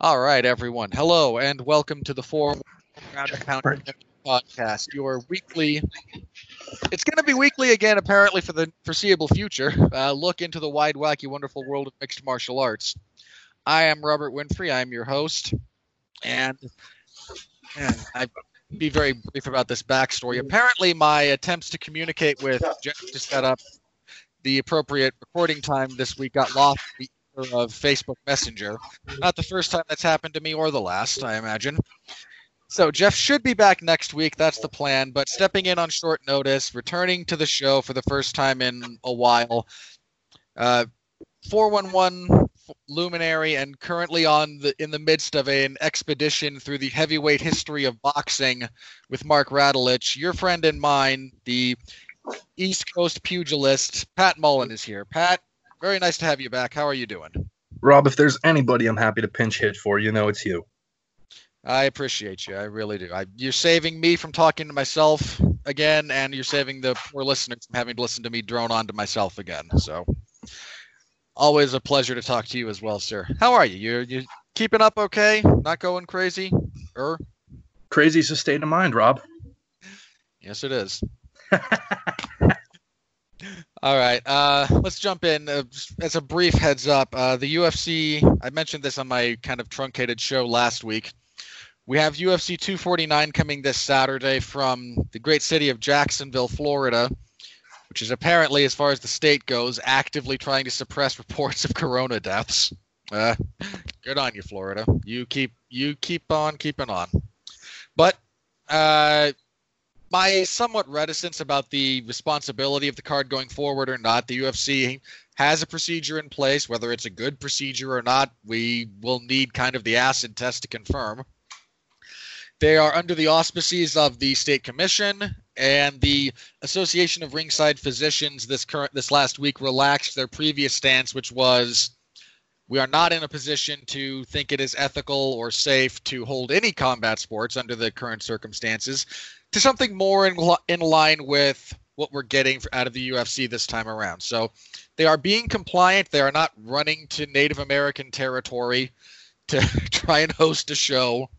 All right, everyone. Hello and welcome to the Four Round Pound podcast. Your weekly. It's going to be weekly again, apparently for the foreseeable future. Uh, look into the wide, wacky, wonderful world of mixed martial arts. I am Robert Winfrey. I am your host, and, and I be very brief about this backstory. Apparently, my attempts to communicate with Jeff to set up the appropriate recording time this week got lost in the ether of Facebook Messenger. Not the first time that's happened to me, or the last, I imagine. So Jeff should be back next week. That's the plan. But stepping in on short notice, returning to the show for the first time in a while. Uh, 411 luminary and currently on the in the midst of an expedition through the heavyweight history of boxing with Mark Radulich. Your friend and mine, the East Coast pugilist Pat Mullen is here. Pat, very nice to have you back. How are you doing? Rob, if there's anybody I'm happy to pinch hit for, you know it's you. I appreciate you. I really do. I, you're saving me from talking to myself again, and you're saving the poor listeners from having to listen to me drone on to myself again. So, always a pleasure to talk to you as well, sir. How are you? You you keeping up okay? Not going crazy? Er? Crazy's a state of mind, Rob. Yes, it is. All right, uh, let's jump in. Uh, as a brief heads up, uh, the UFC, I mentioned this on my kind of truncated show last week. We have UFC 249 coming this Saturday from the great city of Jacksonville, Florida, which is apparently, as far as the state goes, actively trying to suppress reports of corona deaths. Uh, good on you, Florida. You keep you keep on keeping on. But uh, my somewhat reticence about the responsibility of the card going forward or not. The UFC has a procedure in place. Whether it's a good procedure or not, we will need kind of the acid test to confirm. They are under the auspices of the state commission and the Association of Ringside Physicians. This current this last week relaxed their previous stance, which was we are not in a position to think it is ethical or safe to hold any combat sports under the current circumstances to something more in, in line with what we're getting out of the UFC this time around. So they are being compliant. They are not running to Native American territory to try and host a show.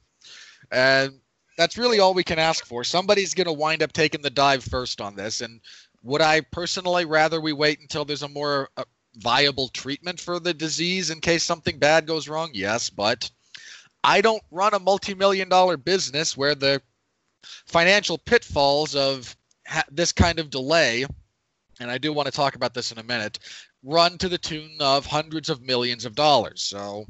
And that's really all we can ask for. Somebody's going to wind up taking the dive first on this. And would I personally rather we wait until there's a more uh, viable treatment for the disease in case something bad goes wrong? Yes, but I don't run a multi million dollar business where the financial pitfalls of ha- this kind of delay, and I do want to talk about this in a minute, run to the tune of hundreds of millions of dollars. So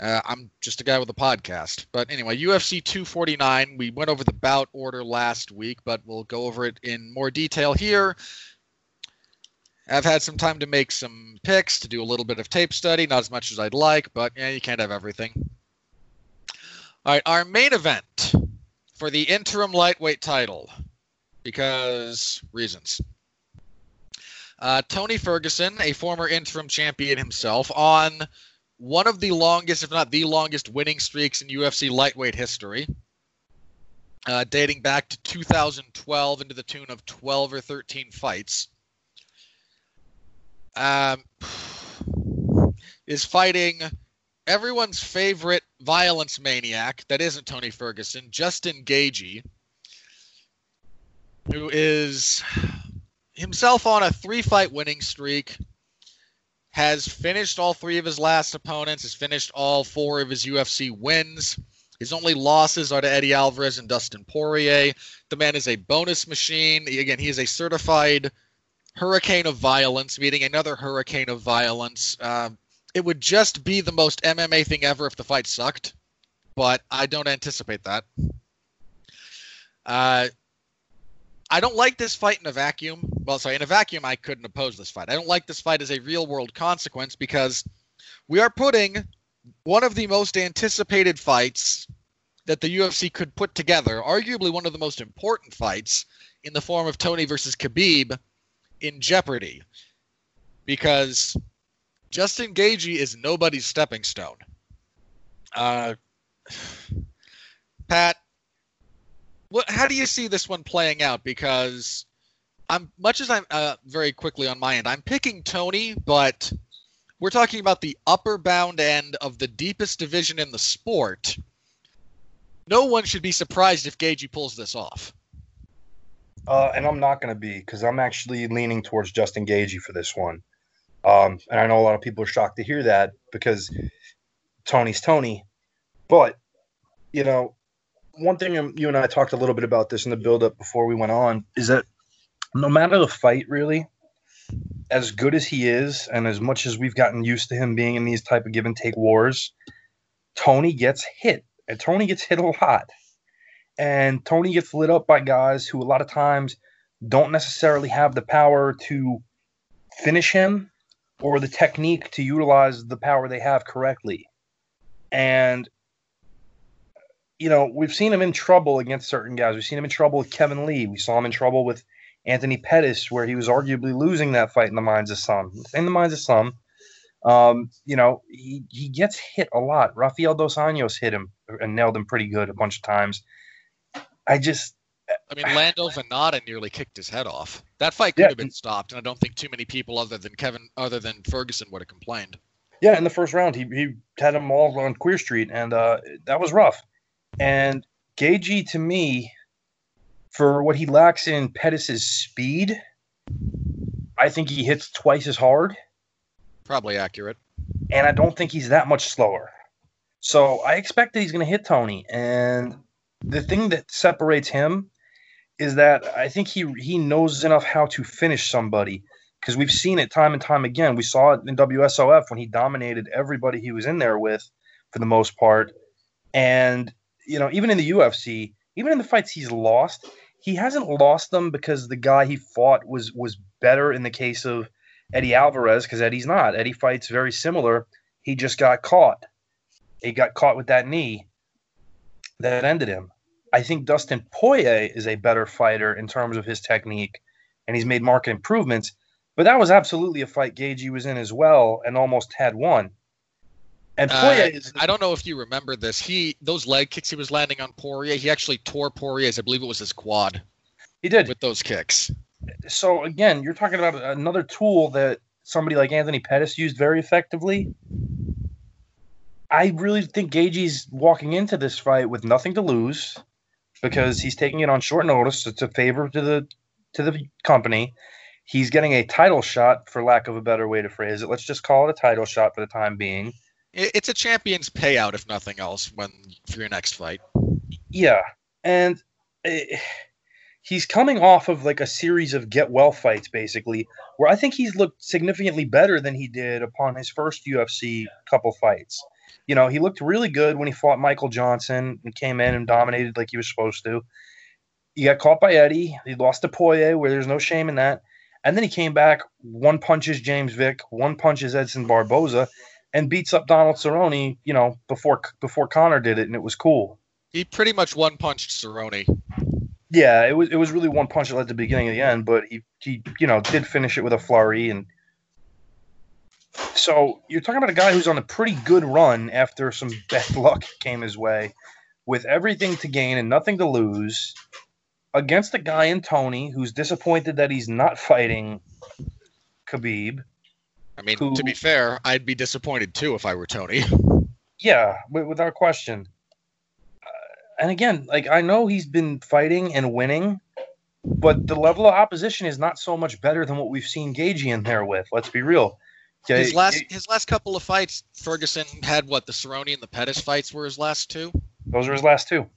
uh, I'm just a guy with a podcast. But anyway, UFC 249, we went over the bout order last week, but we'll go over it in more detail here. I've had some time to make some picks, to do a little bit of tape study, not as much as I'd like, but yeah, you can't have everything. All right, our main event for the interim lightweight title because reasons. Uh, Tony Ferguson, a former interim champion himself, on one of the longest, if not the longest, winning streaks in UFC lightweight history, uh, dating back to 2012 into the tune of 12 or 13 fights. Um, is fighting everyone's favorite violence maniac that isn't Tony Ferguson, Justin Gaethje, who is himself on a three-fight winning streak, has finished all three of his last opponents, has finished all four of his UFC wins. His only losses are to Eddie Alvarez and Dustin Poirier. The man is a bonus machine. Again, he is a certified hurricane of violence, meeting another hurricane of violence. Uh, it would just be the most MMA thing ever if the fight sucked, but I don't anticipate that. Uh, I don't like this fight in a vacuum. Well, sorry, in a vacuum, I couldn't oppose this fight. I don't like this fight as a real world consequence because we are putting one of the most anticipated fights that the UFC could put together, arguably one of the most important fights in the form of Tony versus Khabib, in jeopardy. Because Justin Gaethje is nobody's stepping stone. Uh, Pat, what? How do you see this one playing out? Because I'm much as I'm uh, very quickly on my end, I'm picking Tony, but we're talking about the upper bound end of the deepest division in the sport. No one should be surprised if Gaethje pulls this off. Uh, and I'm not going to be because I'm actually leaning towards Justin Gaethje for this one. Um, and I know a lot of people are shocked to hear that because Tony's Tony. But, you know, one thing you and I talked a little bit about this in the build-up before we went on is that no matter the fight, really, as good as he is, and as much as we've gotten used to him being in these type of give and take wars, Tony gets hit, and Tony gets hit a lot, and Tony gets lit up by guys who a lot of times don't necessarily have the power to finish him or the technique to utilize the power they have correctly. And you know, we've seen him in trouble against certain guys. We've seen him in trouble with Kevin Lee. We saw him in trouble with Anthony Pettis, where he was arguably losing that fight in the minds of some. In the minds of some, um, you know, he, he gets hit a lot. Rafael Dos Anjos hit him and nailed him pretty good a bunch of times. I just. I mean, Lando Vannata nearly kicked his head off. That fight could yeah, have been stopped, and I don't think too many people other than Kevin, other than Ferguson, would have complained. Yeah, in the first round, he, he had them all on Queer Street, and uh, that was rough. And Gaethje, to me, for what he lacks in Pettis's speed, I think he hits twice as hard. Probably accurate. And I don't think he's that much slower. So I expect that he's going to hit Tony. And the thing that separates him is that I think he he knows enough how to finish somebody because we've seen it time and time again. We saw it in WSOF when he dominated everybody he was in there with for the most part. And you know, even in the UFC, even in the fights he's lost, he hasn't lost them because the guy he fought was was better in the case of Eddie Alvarez because Eddie's not. Eddie fights very similar. He just got caught. He got caught with that knee that ended him. I think Dustin Poirier is a better fighter in terms of his technique, and he's made market improvements. But that was absolutely a fight Gaethje was in as well, and almost had won. And uh, Poirier uh, is, I don't know if you remember this. He those leg kicks he was landing on Poirier. He actually tore Poirier's. I believe it was his quad. He did with those kicks. So again, you're talking about another tool that somebody like Anthony Pettis used very effectively. I really think Gaethje's walking into this fight with nothing to lose because he's taking it on short notice. It's a favor to the to the company. He's getting a title shot, for lack of a better way to phrase it. Let's just call it a title shot for the time being it's a champion's payout if nothing else when for your next fight. Yeah, and it, he's coming off of like a series of get well fights, basically, where I think he's looked significantly better than he did upon his first UFC couple fights. You know, he looked really good when he fought Michael Johnson and came in and dominated like he was supposed to. He got caught by Eddie. He lost to Poirier, where there's no shame in that. And then he came back, one punches James Vick, one punches Edson Barboza, and beats up Donald Cerrone, you know, before before Conor did it, and it was cool. He pretty much one punched Cerrone. Yeah, it was it was really one punch at the beginning and the end, but he he you know did finish it with a flurry and. So you're talking about a guy who's on a pretty good run after some bad luck came his way, with everything to gain and nothing to lose, against a guy in Tony who's disappointed that he's not fighting Khabib I mean, who, to be fair, I'd be disappointed too if I were Tony. Yeah, without question. Uh, and again, like I know he's been fighting and winning, but the level of opposition is not so much better than what we've seen Gaethje in there with. Let's be real. Okay, his last his last couple of fights, Ferguson had what the Cerrone and the Pettis fights were his last two. Those were his last two.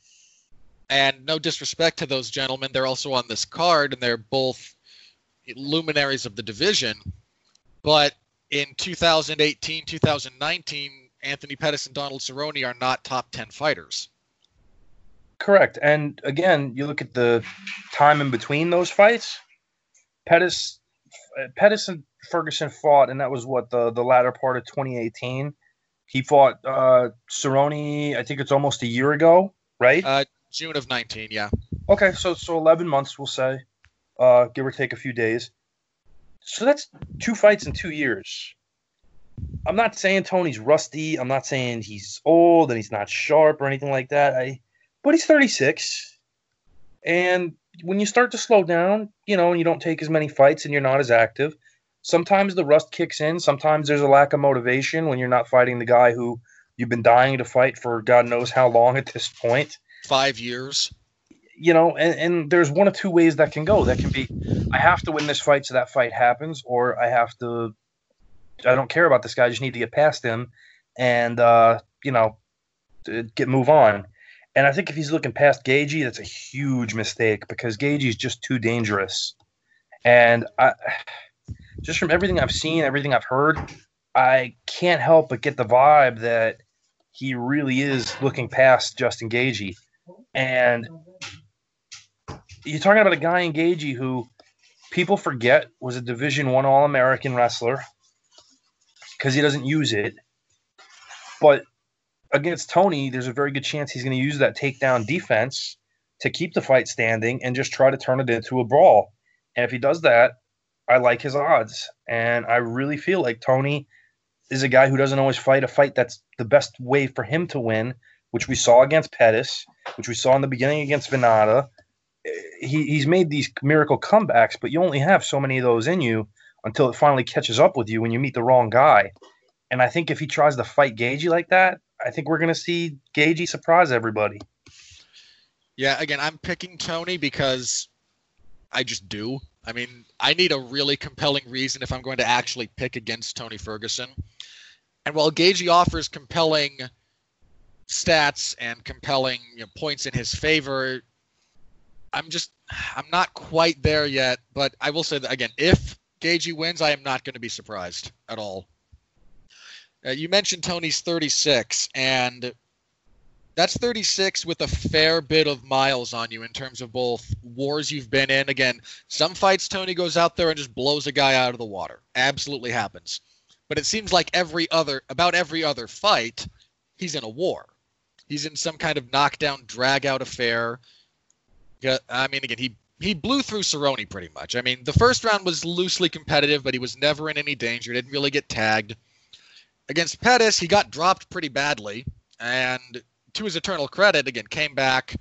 And no disrespect to those gentlemen, they're also on this card, and they're both luminaries of the division. But in 2018, 2019, Anthony Pettis and Donald Cerrone are not top 10 fighters. Correct. And again, you look at the time in between those fights. Pettis, Pettis and Ferguson fought, and that was what the the latter part of 2018. He fought uh, Cerrone. I think it's almost a year ago, right? Uh, June of 19. Yeah. Okay, so so 11 months, we'll say, uh, give or take a few days. So that's two fights in two years. I'm not saying Tony's rusty. I'm not saying he's old and he's not sharp or anything like that. I, but he's 36, and when you start to slow down, you know, and you don't take as many fights and you're not as active, sometimes the rust kicks in. Sometimes there's a lack of motivation when you're not fighting the guy who you've been dying to fight for God knows how long at this point. Five years. You know, and, and there's one of two ways that can go. That can be, I have to win this fight so that fight happens, or I have to, I don't care about this guy. I just need to get past him, and uh, you know, get move on. And I think if he's looking past Gaethje, that's a huge mistake because is just too dangerous. And I, just from everything I've seen, everything I've heard, I can't help but get the vibe that he really is looking past Justin Gaethje. And you're talking about a guy in Gaethje who people forget was a Division One All American wrestler because he doesn't use it. But against Tony, there's a very good chance he's going to use that takedown defense to keep the fight standing and just try to turn it into a brawl. And if he does that, I like his odds. And I really feel like Tony is a guy who doesn't always fight a fight that's the best way for him to win, which we saw against Pettis, which we saw in the beginning against Vannata. He, he's made these miracle comebacks, but you only have so many of those in you until it finally catches up with you when you meet the wrong guy. And I think if he tries to fight Gaethje like that, I think we're going to see Gaethje surprise everybody. Yeah, again, I'm picking Tony because I just do. I mean, I need a really compelling reason if I'm going to actually pick against Tony Ferguson. And while Gaethje offers compelling stats and compelling you know, points in his favor, I'm just I'm not quite there yet. But I will say that again, if Gaethje wins, I am not going to be surprised at all. Uh, you mentioned Tony's 36, and that's 36 with a fair bit of miles on you in terms of both wars you've been in. Again, some fights Tony goes out there and just blows a guy out of the water. Absolutely happens. But it seems like every other, about every other fight, he's in a war. He's in some kind of knockdown, drag out affair. I mean, again, he he blew through Cerrone pretty much. I mean, the first round was loosely competitive, but he was never in any danger. Didn't really get tagged. Against Pettis, he got dropped pretty badly, and to his eternal credit, again came back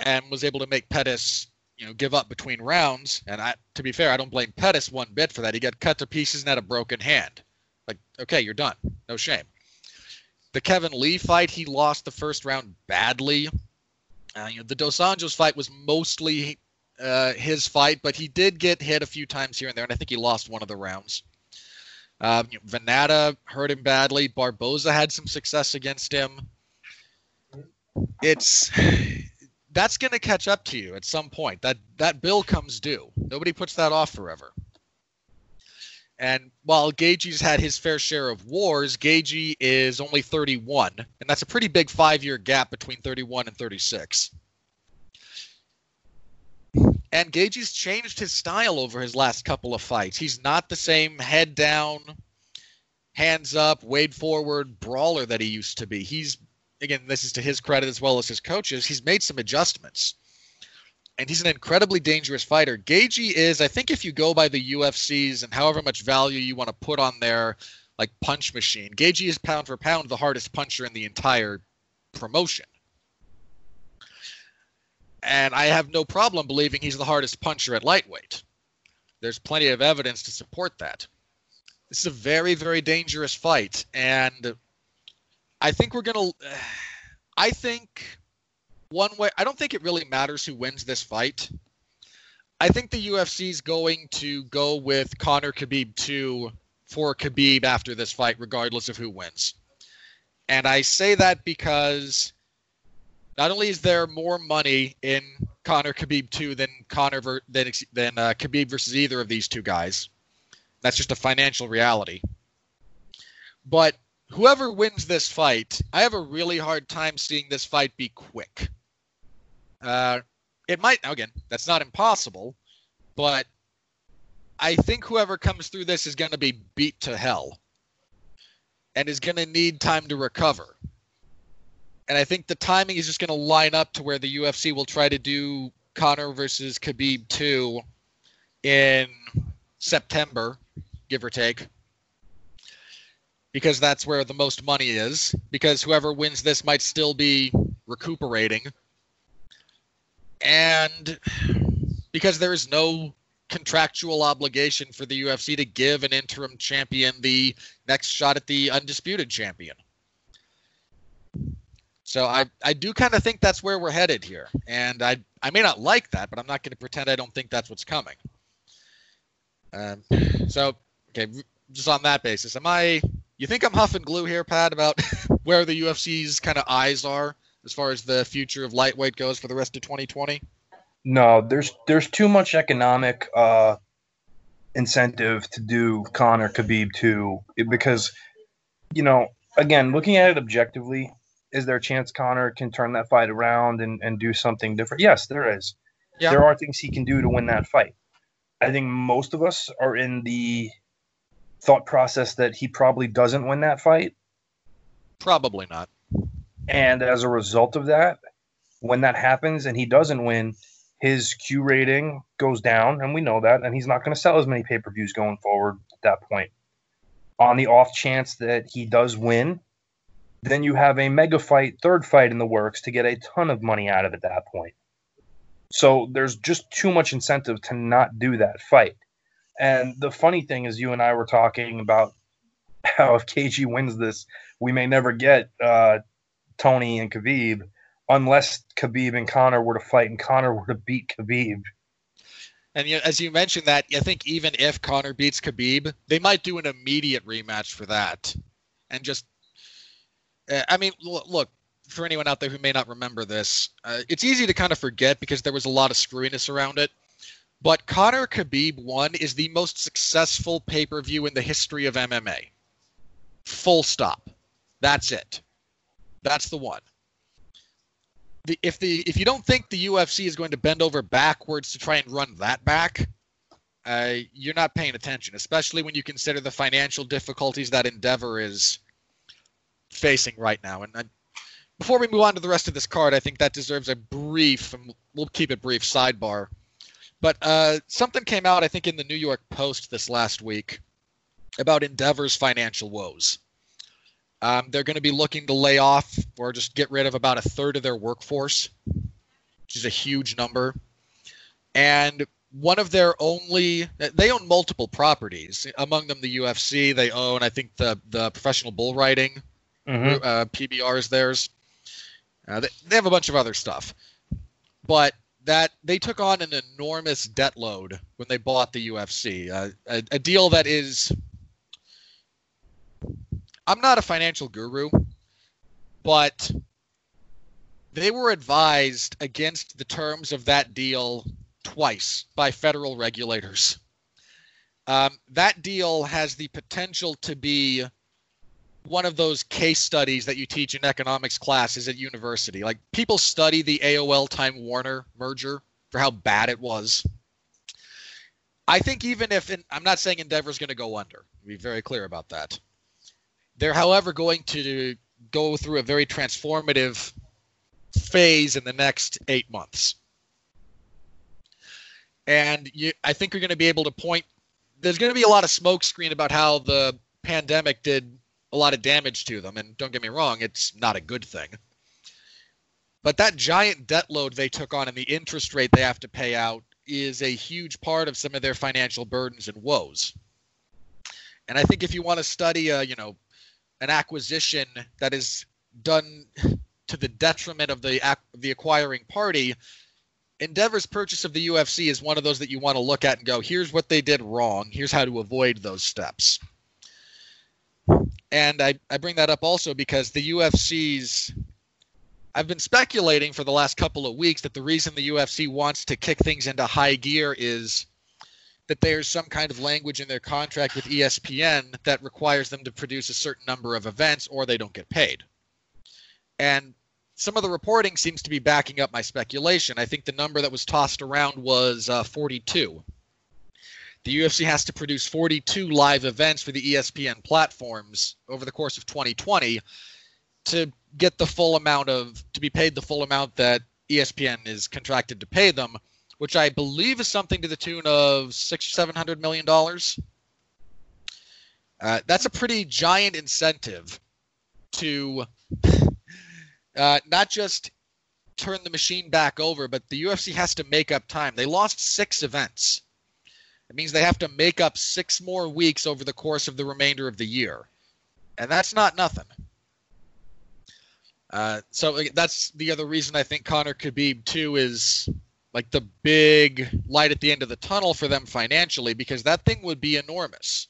and was able to make Pettis, you know, give up between rounds. And I, to be fair, I don't blame Pettis one bit for that. He got cut to pieces and had a broken hand. Like, okay, you're done. No shame. The Kevin Lee fight, he lost the first round badly. Uh, you know, the Dos Anjos fight was mostly uh, his fight, but he did get hit a few times here and there, and I think he lost one of the rounds. Um, you know, Vannata hurt him badly. Barboza had some success against him it's that's going to catch up to you at some point. That that bill comes due. Nobody puts that off forever. And while Gaethje's had his fair share of wars, Gaethje is only 31, and that's a pretty big five-year gap between 31 and 36. And Gaethje's changed his style over his last couple of fights. He's not the same head down, hands up, wade forward brawler that he used to be. He's again, this is to his credit as well as his coaches, he's made some adjustments. And he's an incredibly dangerous fighter. Gaethje is, I think, if you go by the UFCs and however much value you want to put on their like punch machine, Gaethje is pound for pound the hardest puncher in the entire promotion. And I have no problem believing he's the hardest puncher at lightweight. There's plenty of evidence to support that. This is a very, very dangerous fight, and I think we're gonna. I think one way. I don't think it really matters who wins this fight. I think the UFC is going to go with Conor Khabib two for Khabib after this fight, regardless of who wins. And I say that because not only is there more money in Conor Khabib two than Conor ver- than than uh, Khabib versus either of these two guys. That's just a financial reality. But whoever wins this fight, I have a really hard time seeing this fight be quick. Uh, it might again, that's not impossible, but I think whoever comes through this is going to be beat to hell and is going to need time to recover. And I think the timing is just going to line up to where the UFC will try to do Conor versus Khabib 2 in September, give or take because that's where the most money is. Because whoever wins this might still be recuperating. And because there is no contractual obligation for the UFC to give an interim champion the next shot at the undisputed champion. So I, I do kind of think that's where we're headed here. And I I may not like that, but I'm not going to pretend I don't think that's what's coming. Um, so okay, just on that basis, am I you think I'm huffing glue here, Pat, about where the UFC's kind of eyes are as far as the future of lightweight goes for the rest of 2020? No, there's there's two much economic uh, incentive to do Conor Khabib too, because you know, again, looking at it objectively, is there a chance Conor can turn that fight around and, and do something different? Yes, there is. Yeah. There are things he can do to win that fight. I think most of us are in the thought process that he probably doesn't win that fight. Probably not. And as a result of that, when that happens and he doesn't win, his Q rating goes down, and we know that, and he's not going to sell as many pay per views going forward at that point. On the off chance that he does win, then you have a mega fight, third fight in the works to get a ton of money out of at that point. So there's just too much incentive to not do that fight. And the funny thing is, you and I were talking about how if Gaethje wins this, we may never get uh, Tony and Khabib unless Khabib and Conor were to fight and Conor were to beat Khabib. And you know, as you mentioned that, I think even if Conor beats Khabib, they might do an immediate rematch for that, and just. Uh, I mean, look for anyone out there who may not remember this, uh, it's easy to kind of forget because there was a lot of screwiness around it. But Conor Khabib one is the most successful pay per view in the history of MMA. Full stop. That's it. That's the one the, if the if you don't think the UFC is going to bend over backwards to try and run that back, uh, you're not paying attention, especially when you consider the financial difficulties that Endeavor is facing right now. And, and before we move on to the rest of this card, I think that deserves a brief, we'll keep it brief, sidebar. But uh, something came out, I think, in the New York Post this last week about Endeavor's financial woes. Um, they're going to be looking to lay off or just get rid of about a third of their workforce, which is a huge number. And one of their only they own multiple properties among them the ufc they own i think the the professional bull riding mm-hmm. uh, pbr is theirs uh, they, they have a bunch of other stuff but that they took on an enormous debt load when they bought the ufc uh, a, a deal that is I'm not a financial guru, but they were advised against the terms of that deal twice by federal regulators. Um, that deal has the potential to be one of those case studies that you teach in economics classes at university. Like people study the AOL Time Warner merger for how bad it was. I think even if I'm not saying Endeavor is going to go under, be very clear about that. They're, however, going to go through a very transformative phase in the next eight months. And you, I think you're going to be able to point. There's going to be a lot of smokescreen about how the pandemic did a lot of damage to them. And don't get me wrong, it's not a good thing. But that giant debt load they took on and the interest rate they have to pay out is a huge part of some of their financial burdens and woes. And I think if you want to study, uh, you know, an acquisition that is done to the detriment of the the acquiring party, Endeavor's purchase of the UFC is one of those that you want to look at and go, here's what they did wrong. Here's how to avoid those steps. And I, I bring that up also because the UFC's I've been speculating for the last couple of weeks that the reason the UFC wants to kick things into high gear is that there's some kind of language in their contract with ESPN that requires them to produce a certain number of events or they don't get paid. And some of the reporting seems to be backing up my speculation. I think the number that was tossed around was uh, 42. The UFC has to produce 42 live events for the ESPN platforms over the course of 2020 to get the full amount of to be paid the full amount that ESPN is contracted to pay them which I believe is something to the tune of six or seven hundred million dollars. Uh, that's a pretty giant incentive to uh, not just turn the machine back over, but the UFC has to make up time. They lost six events. It means they have to make up six more weeks over the course of the remainder of the year. And that's not nothing. Uh, so that's the other reason I think Conor Khabib two is like the big light at the end of the tunnel for them financially because that thing would be enormous.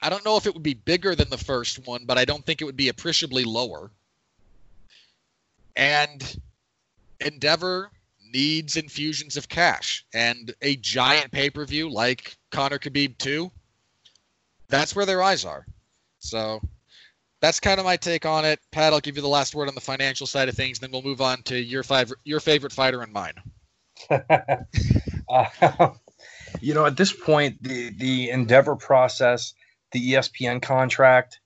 I don't know if it would be bigger than the first one, but I don't think it would be appreciably lower. And Endeavor needs infusions of cash and a giant pay per view like Conor Khabib 2. That's where their eyes are. So that's kind of my take on it. Pat, I'll give you the last word on the financial side of things, and then we'll move on to your five, your favorite fighter and mine. uh, you know, at this point, the the Endeavor process, the ESPN contract,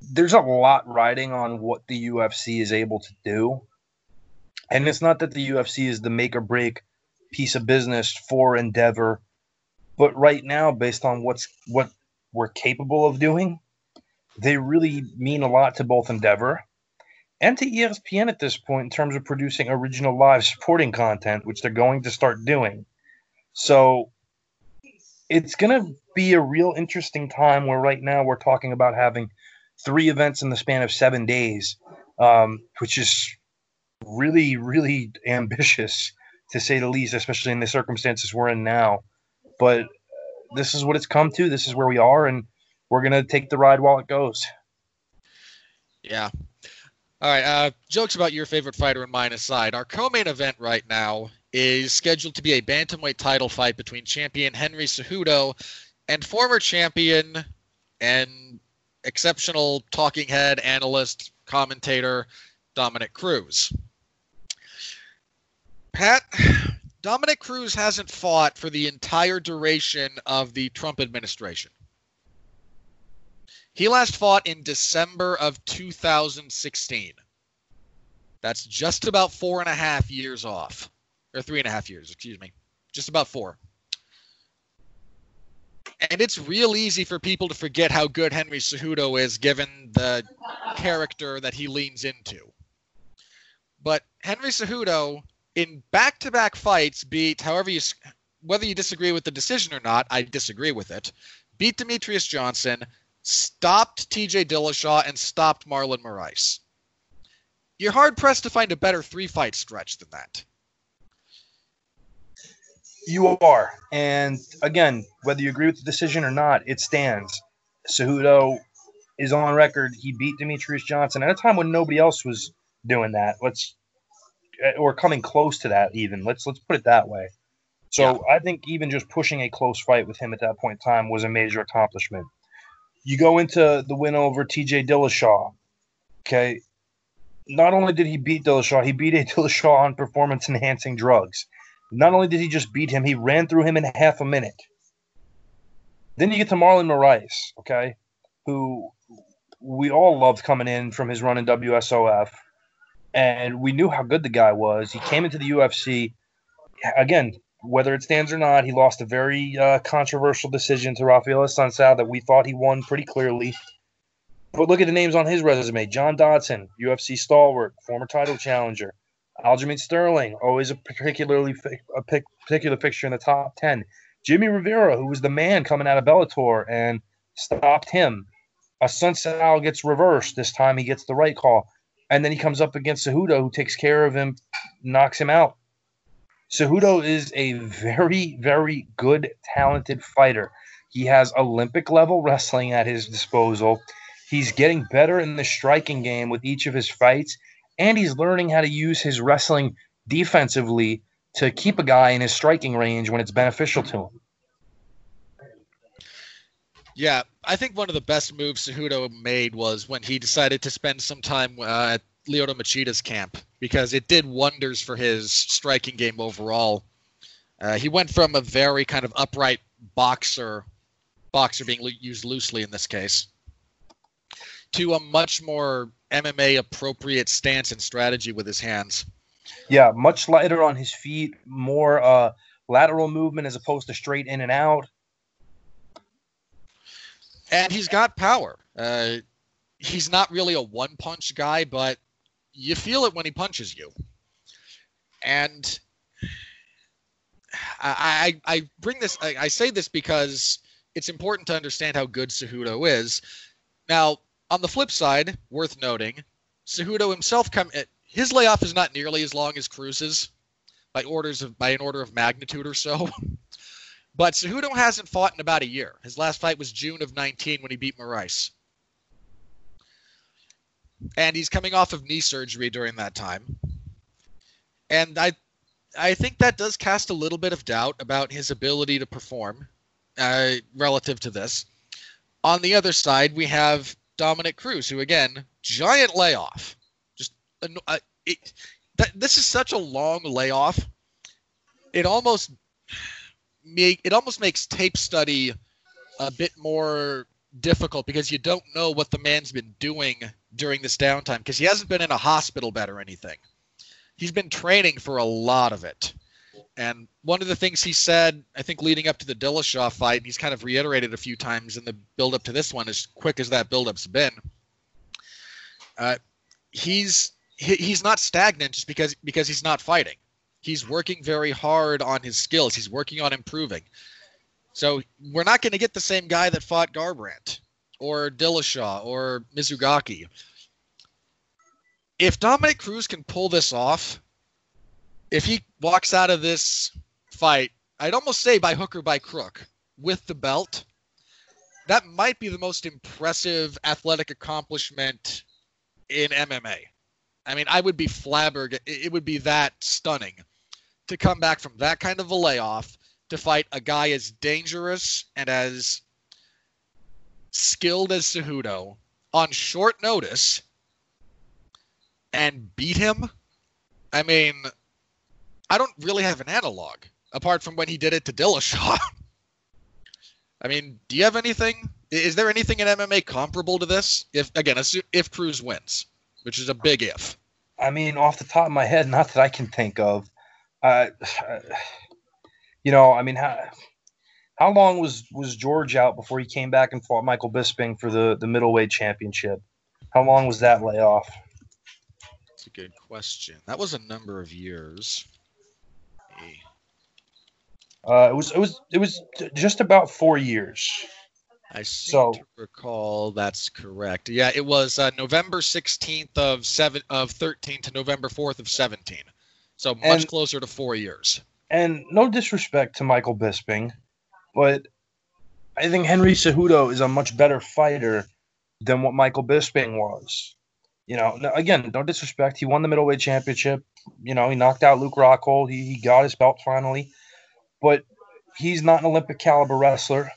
there's a lot riding on what the UFC is able to do. And it's not that the UFC is the make or break piece of business for Endeavor, but right now, based on what's what we're capable of doing, they really mean a lot to both Endeavor and to ESPN at this point in terms of producing original live sporting content, which they're going to start doing. So it's going to be a real interesting time where right now we're talking about having three events in the span of seven days, um, which is really, really ambitious to say the least, especially in the circumstances we're in now. But this is what it's come to. This is where we are, and we're to take the ride while it goes. Yeah, all right. Uh, jokes about your favorite fighter and mine aside, our co-main event right now is scheduled to be a bantamweight title fight between champion Henry Cejudo and former champion and exceptional talking head analyst commentator Dominick Cruz. Pat, Dominick Cruz hasn't fought for the entire duration of the Trump administration. He last fought in December of 2016. That's just about four and a half years off, or three and a half years, excuse me. Just about four. And it's real easy for people to forget how good Henry Cejudo is given the character that he leans into. But Henry Cejudo, in back to back fights, beat, however you, whether you disagree with the decision or not, I disagree with it, beat Demetrious Johnson, stopped TJ Dillashaw and stopped Marlon Moraes. You're hard pressed to find a better three fight stretch than that. You are. And again, whether you agree with the decision or not, it stands. Cejudo is on record. He beat Demetrious Johnson at a time when nobody else was doing that. Let's Uh, or coming close to that even. Let's let's put it that way. So yeah. I think even just pushing a close fight with him at that point in time was a major accomplishment. You go into the win over TJ Dillashaw. Okay. Not only did he beat Dillashaw, he beat a Dillashaw on performance enhancing drugs. Not only did he just beat him, he ran through him in half a minute. Then you get to Marlon Moraes, okay, who we all loved coming in from his run in WSOF. And we knew how good the guy was. He came into the UFC. Again, whether it stands or not, he lost a very uh, controversial decision to Rafael Assunção that we thought he won pretty clearly. But look at the names on his resume: John Dodson, UFC stalwart, former title challenger; Aljamain Sterling, always a particularly a particular fixture in the top ten; Jimmy Rivera, who was the man coming out of Bellator and stopped him. A Assunção gets reversed this time; he gets the right call, and then he comes up against Cejudo, who takes care of him, knocks him out. Cejudo is a very, very good, talented fighter. He has Olympic level wrestling at his disposal. He's getting better in the striking game with each of his fights, and he's learning how to use his wrestling defensively to keep a guy in his striking range when it's beneficial to him. Yeah, I think one of the best moves Cejudo made was when he decided to spend some time uh, at Lyoto Machida's camp because it did wonders for his striking game overall. Uh, he went from a very kind of upright boxer, boxer being used loosely in this case, to a much more MMA appropriate stance and strategy with his hands. Yeah, much lighter on his feet, more uh, lateral movement as opposed to straight in and out. And he's got power. Uh, he's not really a one punch guy, but you feel it when he punches you. And I, I, I bring this, I, I say this because it's important to understand how good Cejudo is. Now, on the flip side, worth noting, Cejudo himself come his layoff is not nearly as long as Cruz's by orders of by an order of magnitude or so. but Cejudo hasn't fought in about a year. His last fight was June of 19 when he beat Moraes. And he's coming off of knee surgery during that time. And I I think that does cast a little bit of doubt about his ability to perform uh, relative to this. On the other side, we have Dominick Cruz, who again, giant layoff. Just uh, it, this is such a long layoff. It almost make it almost makes tape study a bit more difficult because you don't know what the man's been doing during this downtime because he hasn't been in a hospital bed or anything. He's been training for a lot of it. And one of the things he said, I think leading up to the Dillashaw fight, and he's kind of reiterated a few times in the build up to this one, as quick as that build up's been, uh, he's he, he's not stagnant just because because he's not fighting. He's working very hard on his skills. He's working on improving. So we're not going to get the same guy that fought Garbrandt or Dillashaw or Mizugaki. If Dominick Cruz can pull this off, if he walks out of this fight, I'd almost say by hook or by crook with the belt, that might be the most impressive athletic accomplishment in MMA. I mean, I would be flabbergasted. It would be that stunning to come back from that kind of a layoff to fight a guy as dangerous and as skilled as Cejudo on short notice and beat him. I mean, I don't really have an analog apart from when he did it to Dillashaw. I mean, do you have anything? Is there anything in MMA comparable to this? If again, if Cruz wins, which is a big if. I mean, off the top of my head, not that I can think of. Uh, you know, I mean, how how long was was George out before he came back and fought Michael Bisping for the the middleweight championship? How long was that layoff? That's a good question. That was a number of years. Uh, it was it was it was just about four years. I seem so, to recall that's correct. Yeah, it was uh, November 16th of seven of 13 to November 4th of 17. So much and, closer to four years. And no disrespect to Michael Bisping, but I think Henry Cejudo is a much better fighter than what Michael Bisping was. You know, again, no disrespect. He won the middleweight championship. You know, he knocked out Luke Rockhold. He, he got his belt finally, but he's not an Olympic caliber wrestler.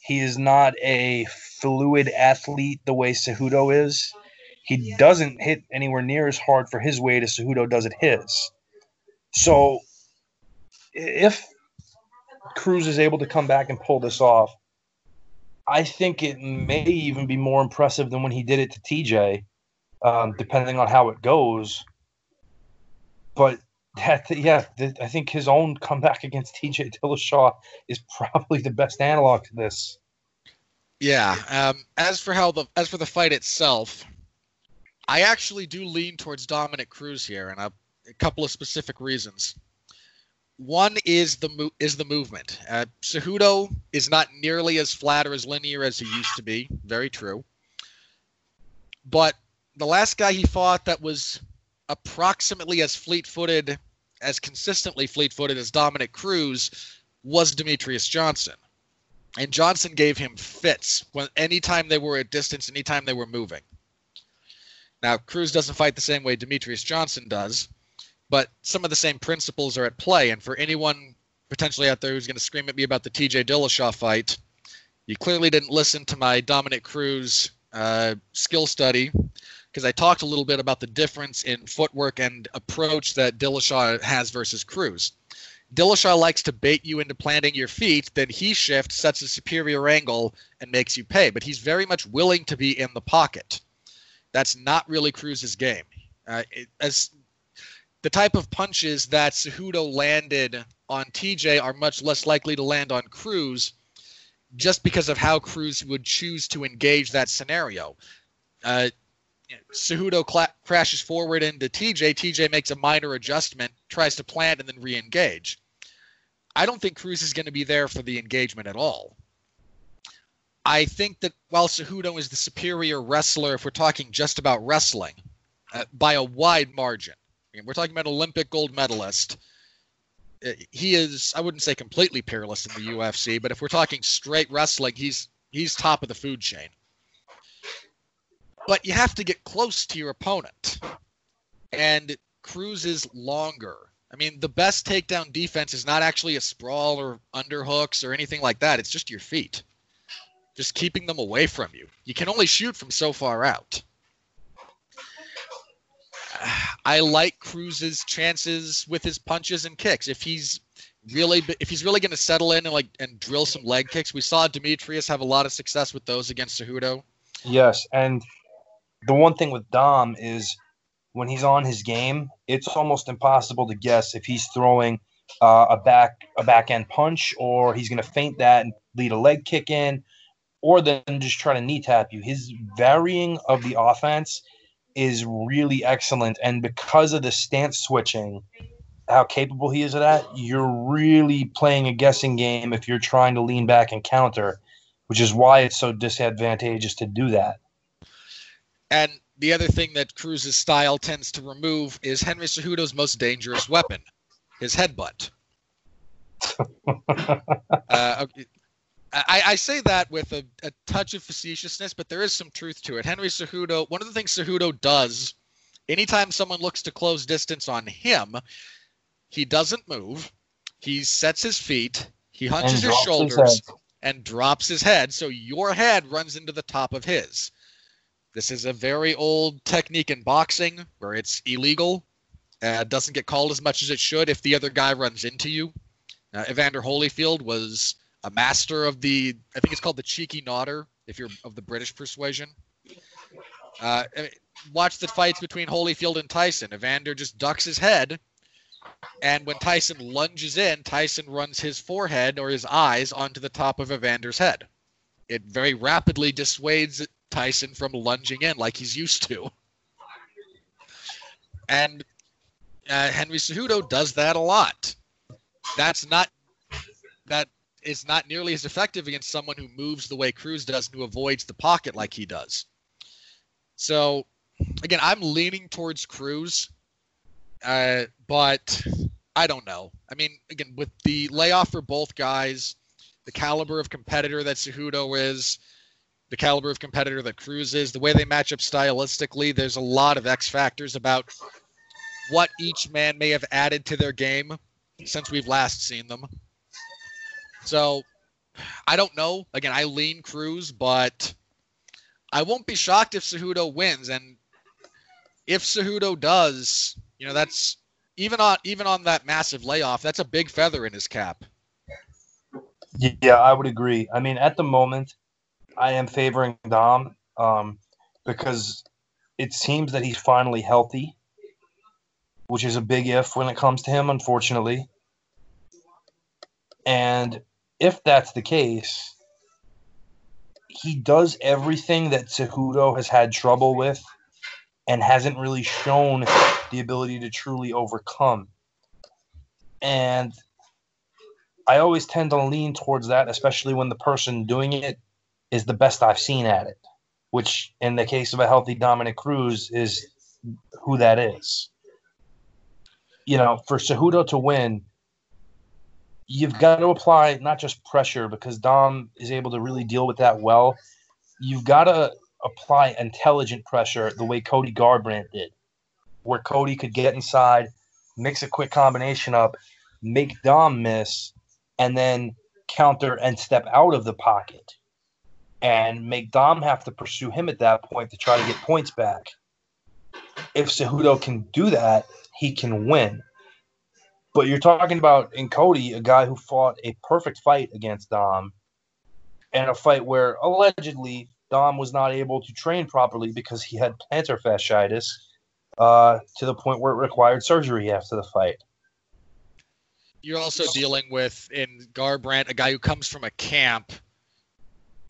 He is not a fluid athlete the way Cejudo is. He doesn't hit anywhere near as hard for his weight as Cejudo does at his. So if Cruz is able to come back and pull this off, I think it may even be more impressive than when he did it to TJ, um, depending on how it goes. But that, yeah, I think his own comeback against TJ Dillashaw is probably the best analog to this. Yeah. Um, as for how the as for the fight itself, I actually do lean towards Dominick Cruz here, and a, a couple of specific reasons. One is the mo- is the movement. Uh, Cejudo is not nearly as flat or as linear as he used to be. Very true. But the last guy he fought that was approximately as fleet-footed, as consistently fleet-footed as Dominick Cruz was Demetrious Johnson and Johnson gave him fits when anytime they were at distance, anytime they were moving. Now Cruz doesn't fight the same way Demetrious Johnson does, but some of the same principles are at play. And for anyone potentially out there who's going to scream at me about the T.J. Dillashaw fight, you clearly didn't listen to my Dominick Cruz uh, skill study because I talked a little bit about the difference in footwork and approach that Dillashaw has versus Cruz. Dillashaw likes to bait you into planting your feet, then he shifts, sets a superior angle, and makes you pay. But he's very much willing to be in the pocket. That's not really Cruz's game. Uh, it, as the type of punches that Cejudo landed on TJ are much less likely to land on Cruz, just because of how Cruz would choose to engage that scenario. Uh, Cejudo cla- crashes forward into TJ. TJ makes a minor adjustment, tries to plant, and then re-engage. I don't think Cruz is going to be there for the engagement at all. I think that while Cejudo is the superior wrestler, if we're talking just about wrestling, uh, by a wide margin, I mean, we're talking about Olympic gold medalist. Uh, he is, I wouldn't say completely peerless in the UFC, but if we're talking straight wrestling, he's he's top of the food chain. But you have to get close to your opponent, and Cruz is longer. I mean, the best takedown defense is not actually a sprawl or underhooks or anything like that. It's just your feet just keeping them away from you. You can only shoot from so far out. I like Cruz's chances with his punches and kicks. If he's really if he's really going to settle in and like and drill some leg kicks, we saw Demetrious have a lot of success with those against Cejudo. Yes, and the one thing with Dom is when he's on his game, it's almost impossible to guess if he's throwing uh, a back a back end punch or he's going to feint that and lead a leg kick in or then just try to knee tap you. His varying of the offense is really excellent. And because of the stance switching, how capable he is of that, you're really playing a guessing game if you're trying to lean back and counter, which is why it's so disadvantageous to do that. And the other thing that Cruz's style tends to remove is Henry Cejudo's most dangerous weapon, his headbutt. uh, I, I, say that with a, a, touch of facetiousness, but there is some truth to it. Henry Cejudo, one of the things Cejudo does, anytime someone looks to close distance on him, he doesn't move. He sets his feet, he hunches his shoulders, his and drops his head, so your head runs into the top of his. This is a very old technique in boxing where it's illegal. Uh, doesn't get called as much as it should if the other guy runs into you. Uh, Evander Holyfield was a master of the I think it's called the cheeky nodder if you're of the British persuasion. Uh, watch the fights between Holyfield and Tyson. Evander just ducks his head, and when Tyson lunges in, Tyson runs his forehead or his eyes onto the top of Evander's head. It very rapidly dissuades Tyson from lunging in like he's used to. And uh, Henry Cejudo does that a lot. That's not is not nearly as effective against someone who moves the way Cruz does and who avoids the pocket like he does. So, again, I'm leaning towards Cruz, uh, but I don't know. I mean, again, with the layoff for both guys, the caliber of competitor that Cejudo is, the caliber of competitor that Cruz is, the way they match up stylistically, there's a lot of X factors about what each man may have added to their game since we've last seen them. So I don't know. Again, I lean Cruz, but I won't be shocked if Cejudo wins. And if Cejudo does, you know, that's even on even on that massive layoff, that's a big feather in his cap. Yeah, I would agree. I mean, at the moment, I am favoring Dom um, because it seems that he's finally healthy, which is a big if when it comes to him, unfortunately. And if that's the case, he does everything that Cejudo has had trouble with and hasn't really shown the ability to truly overcome. And I always tend to lean towards that, especially when the person doing it is the best I've seen at it, which in the case of a healthy Dominick Cruz is who that is. You know, for Cejudo to win, you've got to apply not just pressure because Dom is able to really deal with that well. You've got to apply intelligent pressure the way Cody Garbrandt did, where Cody could get inside, mix a quick combination up, make Dom miss, and then counter and step out of the pocket and make Dom have to pursue him at that point to try to get points back. If Cejudo can do that, he can win. But you're talking about in Cody, a guy who fought a perfect fight against Dom, and a fight where allegedly Dom was not able to train properly because he had plantar fasciitis uh, to the point where it required surgery after the fight. You're also dealing with in Garbrandt a guy who comes from a camp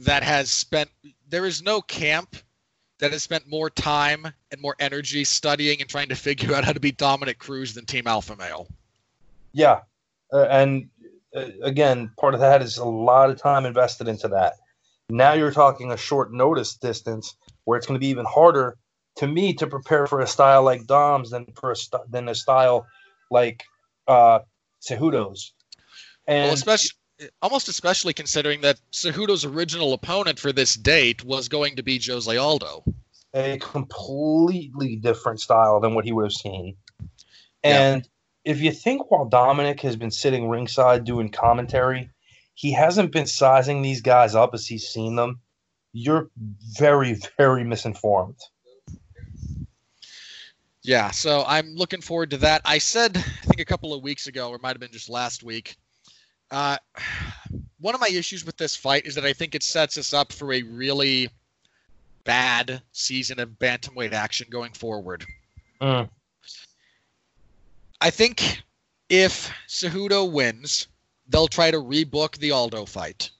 that has spent. There is no camp that has spent more time and more energy studying and trying to figure out how to beat Dominick Cruz than Team Alpha Male. Yeah, uh, and uh, again, part of that is a lot of time invested into that. Now you're talking a short notice distance where it's going to be even harder to me to prepare for a style like Dom's than for a st- than a style like uh, Cejudo's. And well, especially almost especially considering that Cejudo's original opponent for this date was going to be Jose Aldo. A completely different style than what he would have seen. And. If you think while Dominick has been sitting ringside doing commentary, he hasn't been sizing these guys up as he's seen them, you're very, very misinformed. Yeah, so I'm looking forward to that. I said, I think a couple of weeks ago, or might have been just last week, uh, one of my issues with this fight is that I think it sets us up for a really bad season of bantamweight action going forward. Mm. I think if Cejudo wins, they'll try to rebook the Aldo fight.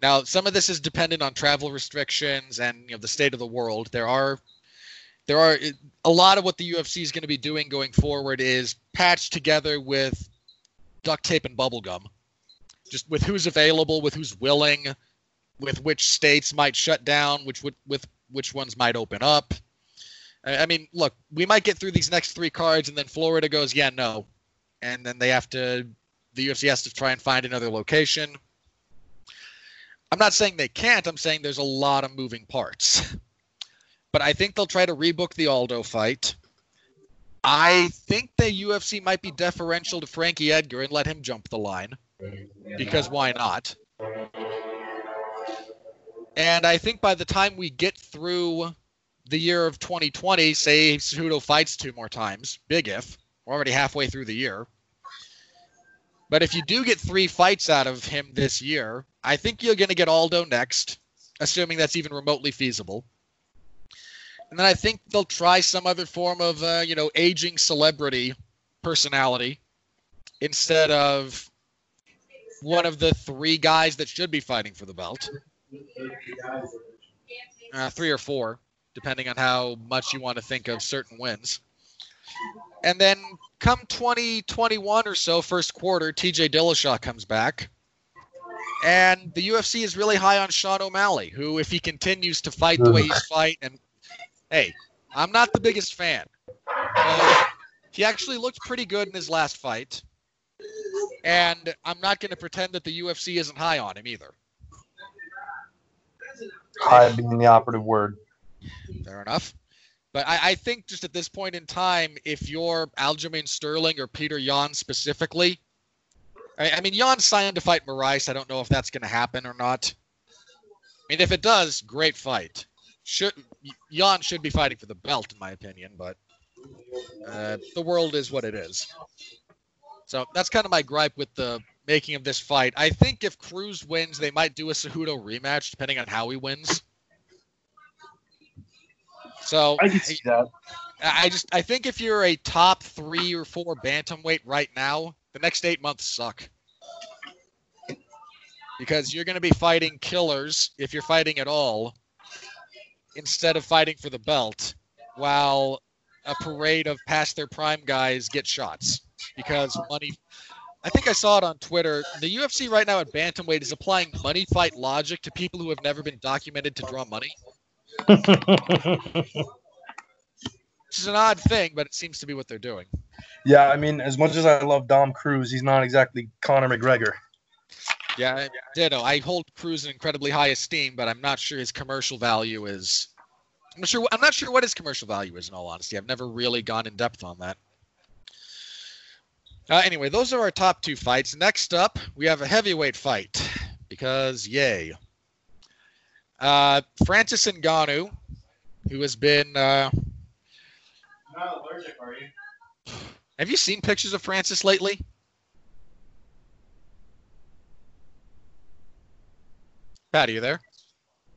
Now, some of this is dependent on travel restrictions and you know the state of the world. There are there are a lot of what the UFC is going to be doing going forward is patched together with duct tape and bubble gum, just with who's available, with who's willing, with which states might shut down, which would with which ones might open up. I mean, look, we might get through these next three cards, and then Florida goes, yeah, no, and then they have to, the UFC has to try and find another location. I'm not saying they can't. I'm saying there's a lot of moving parts. But I think they'll try to rebook the Aldo fight. I think the UFC might be deferential to Frankie Edgar and let him jump the line because why not? And I think by the time we get through the year of 2020, say Cejudo fights two more times, big if, we're already halfway through the year. But if you do get three fights out of him this year, I think you're going to get Aldo next, assuming that's even remotely feasible and then I think they'll try some other form of uh, you know aging celebrity personality instead of one of the three guys that should be fighting for the belt. Uh, three or four, depending on how much you want to think of certain wins. And then come 2021 or so, first quarter, TJ Dillashaw comes back. And the UFC is really high on Sean O'Malley, who, if he continues to fight the way he's fight and hey, I'm not the biggest fan. Uh, he actually looked pretty good in his last fight. And I'm not going to pretend that the UFC isn't high on him either. High being the operative word. Fair enough. But I, I, think just at this point in time, if you're Aljamain Sterling or Petr Yan specifically, I, I mean, Yan signed to fight Moraes. I don't know if that's going to happen or not. I mean, if it does, great fight should Yan should be fighting for the belt, in my opinion, but uh, the world is what it is. So that's kind of my gripe with the making of this fight. I think if Cruz wins, they might do a Cejudo rematch, depending on how he wins. So I can see that. I just I think if you're a top three or four bantamweight right now, the next eight months suck. Because you're going to be fighting killers if you're fighting at all instead of fighting for the belt, while a parade of past their prime guys get shots because money. I think I saw it on Twitter. The UFC right now at bantamweight is applying money fight logic to people who have never been documented to draw money. Which is an odd thing, but it seems to be what they're doing. Yeah, I mean, as much as I love Dom Cruz, he's not exactly Conor McGregor. Yeah, ditto. I hold Cruz in incredibly high esteem, but I'm not sure his commercial value is. I'm not sure. I'm not sure what his commercial value is. In all honesty, I've never really gone in depth on that. Uh, anyway, those are our top two fights. Next up, we have a heavyweight fight because yay. Uh, Francis Ngannou, who has been. Uh, not allergic, are you? Have you seen pictures of Francis lately? Pat, are you there?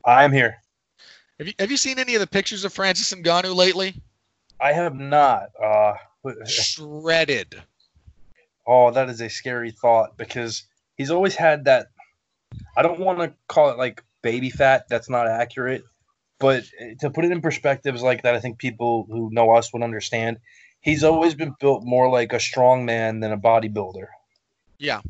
I'm here. Have you have you seen any of the pictures of Francis Ngannou lately? I have not. Uh, Shredded. Oh, that is a scary thought because he's always had that. I don't want to call it like baby fat. That's not accurate, But to put it in perspectives like that, I think people who know us would understand. He's always been built more like a strong man than a bodybuilder. Yeah.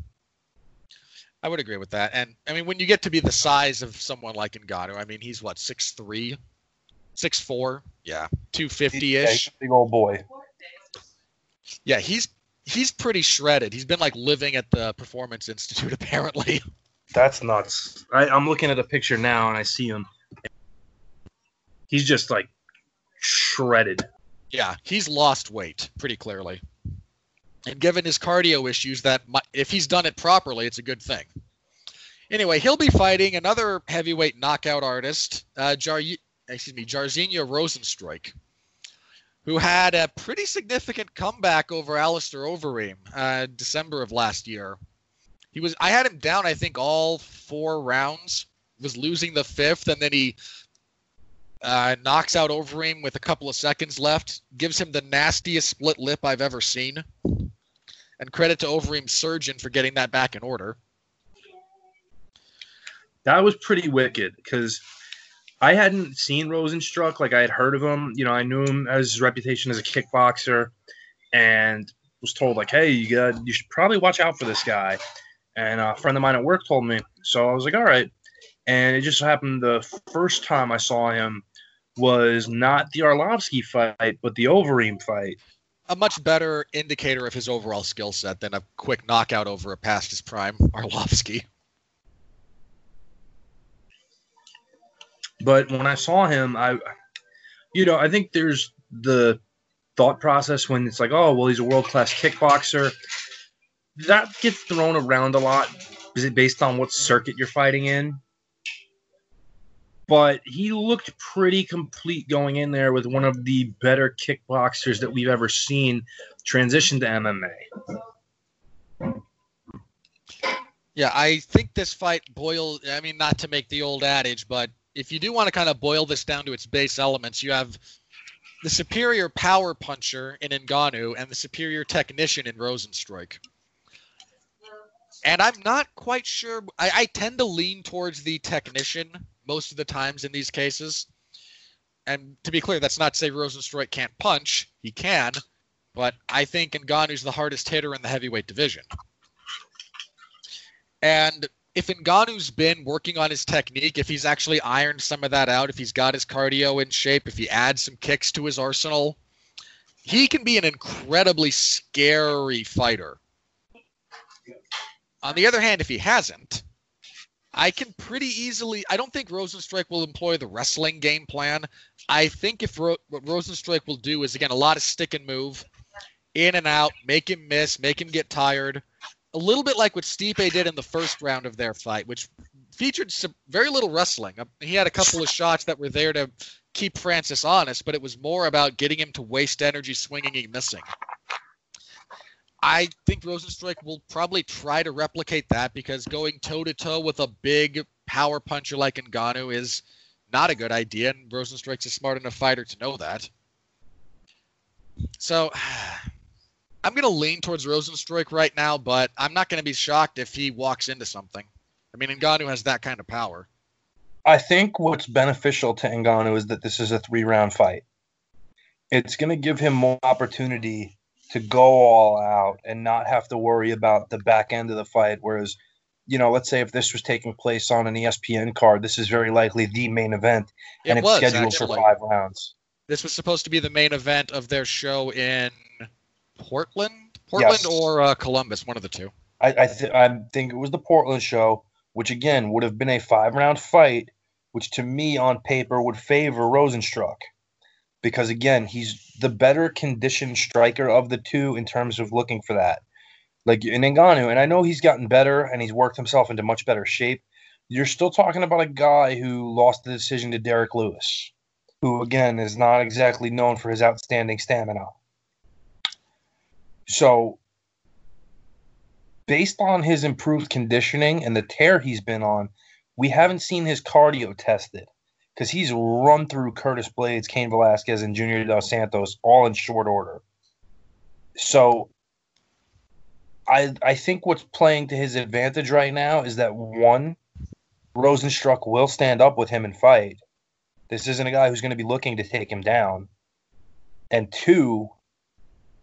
I would agree with that. And I mean, when you get to be the size of someone like Ngannou, I mean, he's what, 6'3, 6'4? Yeah, 250 ish. Yeah, big old boy. Yeah, he's he's pretty shredded. He's been like living at the Performance Institute apparently. That's nuts. I, I'm looking at a picture now and I see him. He's just like shredded. Yeah, he's lost weight pretty clearly. And given his cardio issues, that if he's done it properly, it's a good thing. Anyway, he'll be fighting another heavyweight knockout artist, uh, Jar- excuse me, Jairzinho Rozenstruik, who had a pretty significant comeback over Alistair Overeem uh, December of last year. He was I had him down, I think, all four rounds. Was losing the fifth, and then he uh, knocks out Overeem with a couple of seconds left. Gives him the nastiest split lip I've ever seen. And credit to Overeem's surgeon for getting that back in order. That was pretty wicked because I hadn't seen Rozenstruik. Like I had heard of him. You know, I knew him as his reputation as a kickboxer, and was told like, "Hey, you got you should probably watch out for this guy." And a friend of mine at work told me, so I was like, "All right." And it just happened the first time I saw him was not the Arlovsky fight, but the Overeem fight. A much better indicator of his overall skill set than a quick knockout over a past his prime Arlovsky. But when I saw him, I, you know, I think there's the thought process when it's like, oh, well, he's a world class kickboxer. That gets thrown around a lot. Is it based on what circuit you're fighting in? But he looked pretty complete going in there with one of the better kickboxers that we've ever seen transition to MMA. Yeah, I think this fight boiled. I mean, not to make the old adage, but if you do want to kind of boil this down to its base elements, you have the superior power puncher in Ngannou and the superior technician in Rozenstruik. And I'm not quite sure. I, I, tend to lean towards the technician most of the times in these cases. And to be clear, that's not to say Rozenstruik can't punch. He can. But I think Ngannou's the hardest hitter in the heavyweight division. And if Ngannou's been working on his technique, if he's actually ironed some of that out, if he's got his cardio in shape, if he adds some kicks to his arsenal, he can be an incredibly scary fighter. On the other hand, if he hasn't, I can pretty easily. I don't think Rozenstruik will employ the wrestling game plan. I think if Ro, what Rozenstruik will do is again a lot of stick and move, in and out, make him miss, make him get tired, a little bit like what Stipe did in the first round of their fight, which featured some very little wrestling. Uh, he had a couple of shots that were there to keep Francis honest, but it was more about getting him to waste energy swinging and missing. I think Rozenstruik will probably try to replicate that because going toe to toe with a big power puncher like Ngannou is not a good idea, and Rozenstruik's a smart enough fighter to know that. So I'm going to lean towards Rozenstruik right now, but I'm not going to be shocked if he walks into something. I mean, Ngannou has that kind of power. I think what's beneficial to Ngannou is that this is a three round fight. It's going to give him more opportunity to go all out and not have to worry about the back end of the fight. Whereas, you know, let's say if this was taking place on an ESPN card, this is very likely the main event, and it's was, scheduled actually. for five rounds. This was supposed to be the main event of their show in Portland, Portland Yes. or uh, Columbus, one of the two. I I, th- I think it was the Portland show, which again would have been a five round fight, which to me on paper would favor Rozenstruik. Because again, he's the better conditioned striker of the two in terms of looking for that. Like in Ngannou, and I know he's gotten better and he's worked himself into much better shape. You're still talking about a guy who lost the decision to Derrick Lewis, who again is not exactly known for his outstanding stamina. So based on his improved conditioning and the tear he's been on, we haven't seen his cardio tested because he's run through Curtis Blaydes, Cain Velasquez, and Junior Dos Santos all in short order. So I I think what's playing to his advantage right now is that one, Rozenstruik will stand up with him and fight. This isn't a guy who's going to be looking to take him down. And two,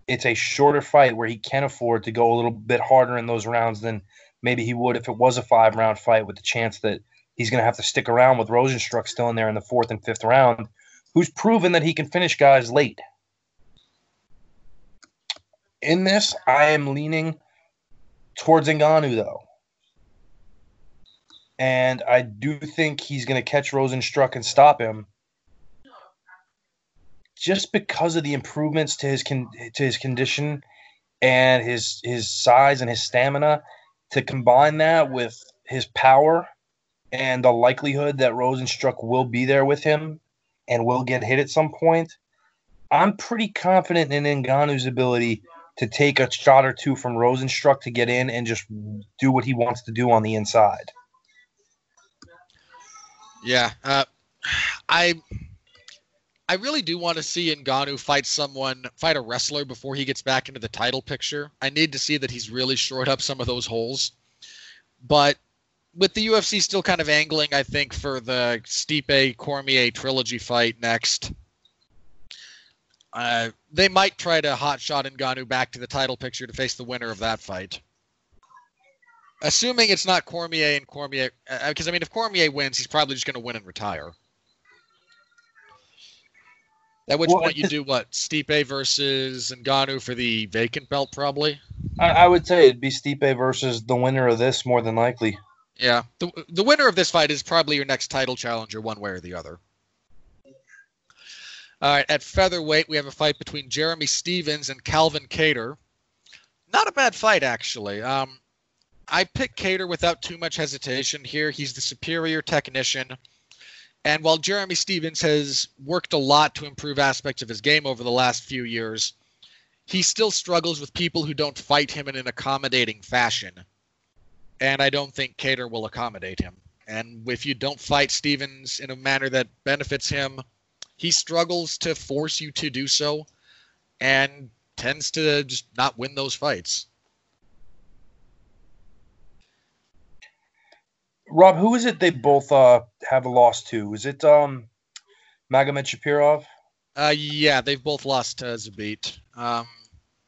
it's a shorter fight where he can afford to go a little bit harder in those rounds than maybe he would if it was a five round fight with the chance that he's going to have to stick around with Rozenstruik still in there in the fourth and fifth round, who's proven that he can finish guys late. In this, I am leaning towards Ngannou, though. And I do think he's going to catch Rozenstruik and stop him just because of the improvements to his con- to his condition and his his size and his stamina to combine that with his power and the likelihood that Rozenstruik will be there with him and will get hit at some point, I'm pretty confident in Ngannou's ability to take a shot or two from Rozenstruik to get in and just do what he wants to do on the inside. Yeah, uh, I I really do want to see Ngannou fight someone, fight a wrestler before he gets back into the title picture. I need to see that he's really shored up some of those holes. But with the UFC still kind of angling, I think, for the Stipe Cormier trilogy fight next, uh, they might try to hotshot Ngannou back to the title picture to face the winner of that fight. Assuming it's not Cormier and Cormier, because uh, I mean, if Cormier wins, he's probably just going to win and retire. At which well, point you do what? Stipe versus Ngannou for the vacant belt, probably. I, I, would say it'd be Stipe versus the winner of this, more than likely. Yeah, the the winner of this fight is probably your next title challenger, one way or the other. All right, at featherweight, we have a fight between Jeremy Stephens and Calvin Kattar. Not a bad fight, actually. Um, I picked Kattar without too much hesitation here. He's the superior technician. And while Jeremy Stephens has worked a lot to improve aspects of his game over the last few years, he still struggles with people who don't fight him in an accommodating fashion. And I don't think Kattar will accommodate him. And if you don't fight Stephens in a manner that benefits him, he struggles to force you to do so and tends to just not win those fights. Rob, who is it they both uh, have a loss to? Is it um, Magomedsharipov? Uh, yeah, they've both lost to Zabit. Um,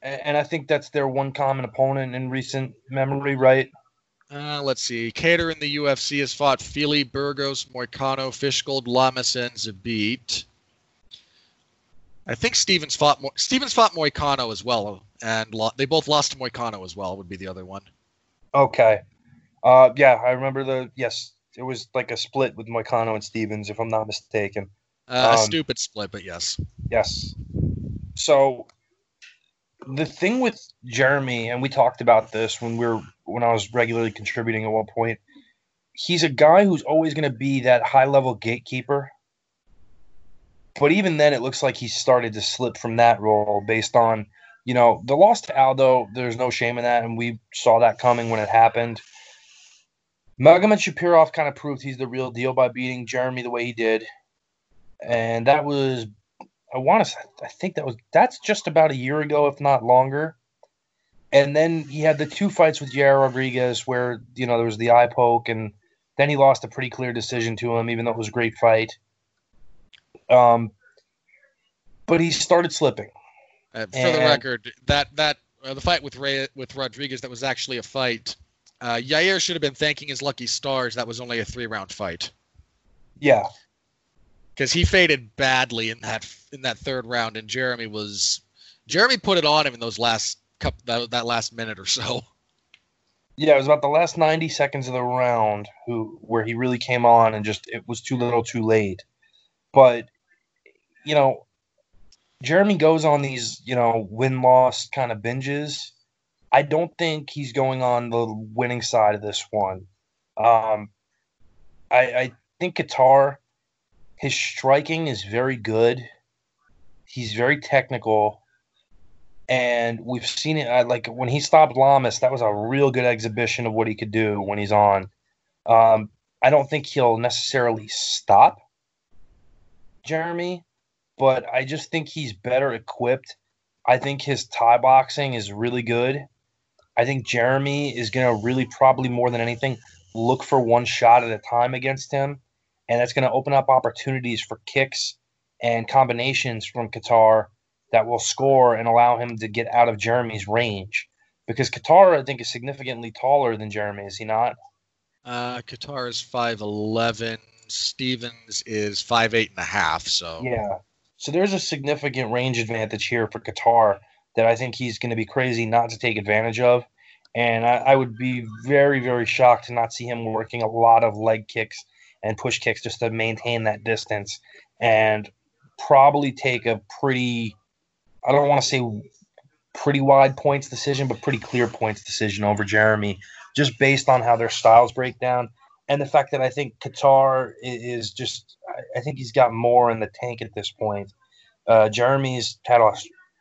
and, and, I think that's their one common opponent in recent memory, right? Uh, let's see. Kattar in the UFC has fought Fili, Burgos, Moicano, Fishgold, Lamas, and Zabit. I think Stephens fought Mo- Stephens fought Moicano as well, and lo- they both lost to Moicano as well. Would be the other one. Okay, uh, yeah, I remember the yes. It was like a split with Moicano and Stephens, if I'm not mistaken. Uh, um, a stupid split, but yes. Yes. So the thing with Jeremy, and we talked about this when we were when I was regularly contributing at one point. He's a guy who's always going to be that high level gatekeeper. But even then, it looks like he started to slip from that role based on, you know, the loss to Aldo. There's no shame in that, and we saw that coming when it happened. Magomedsharipov kind of proved he's the real deal by beating Jeremy the way he did, and that was I want to say I think that was that's just about a year ago, if not longer. And then he had the two fights with Yair Rodriguez where you know there was the eye poke, and then he lost a pretty clear decision to him, even though it was a great fight. Um, but he started slipping. Uh, for and, the record, that that uh, the fight with Ray with Rodriguez that was actually a fight uh, Yair should have been thanking his lucky stars. That was only a three round fight. Yeah, because he faded badly in that in that third round, and Jeremy was Jeremy put it on him in those last couple that, that last minute or so. Yeah, it was about the last ninety seconds of the round who where he really came on and just it was too little, too late. But you know, Jeremy goes on these you know win loss kind of binges I don't think he's going on the winning side of this one. Um, I, I think Kattar, his striking is very good. He's very technical, and we've seen it. Uh, like when he stopped Lamas, that was a real good exhibition of what he could do when he's on. Um, I don't think he'll necessarily stop Jeremy, but I just think he's better equipped. I think his Thai boxing is really good. I think Jeremy is going to really probably more than anything look for one shot at a time against him. and that's going to open up opportunities for kicks and combinations from Kattar that will score and allow him to get out of Jeremy's range. Because Kattar, I think, is significantly taller than Jeremy, is he not? Uh, Kattar is five eleven. Stephens is five eight and a half. So yeah, so there's a significant range advantage here for Kattar that I think he's going to be crazy not to take advantage of. And I, I, would be very, very shocked to not see him working a lot of leg kicks and push kicks just to maintain that distance and probably take a pretty, I don't want to say pretty wide points decision, but pretty clear points decision over Jeremy, just based on how their styles break down. And the fact that I think Kattar is just, I think he's got more in the tank at this point. Uh, Jeremy's had a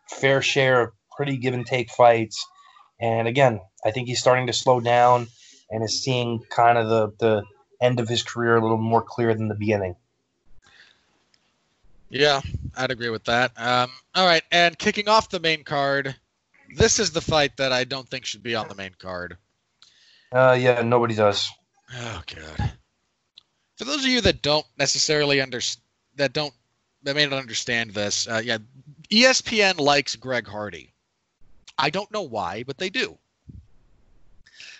fair share of pretty give and take fights. And again, I think he's starting to slow down and is seeing kind of the, the end of his career a little more clear than the beginning. Yeah, I'd agree with that. Um, all right, and kicking off the main card, this is the fight that I don't think should be on the main card. Uh, yeah, nobody does. Oh god. For those of you that don't necessarily understand, that don't that may not understand this, uh, yeah, ESPN likes Greg Hardy. I don't know why, but they do.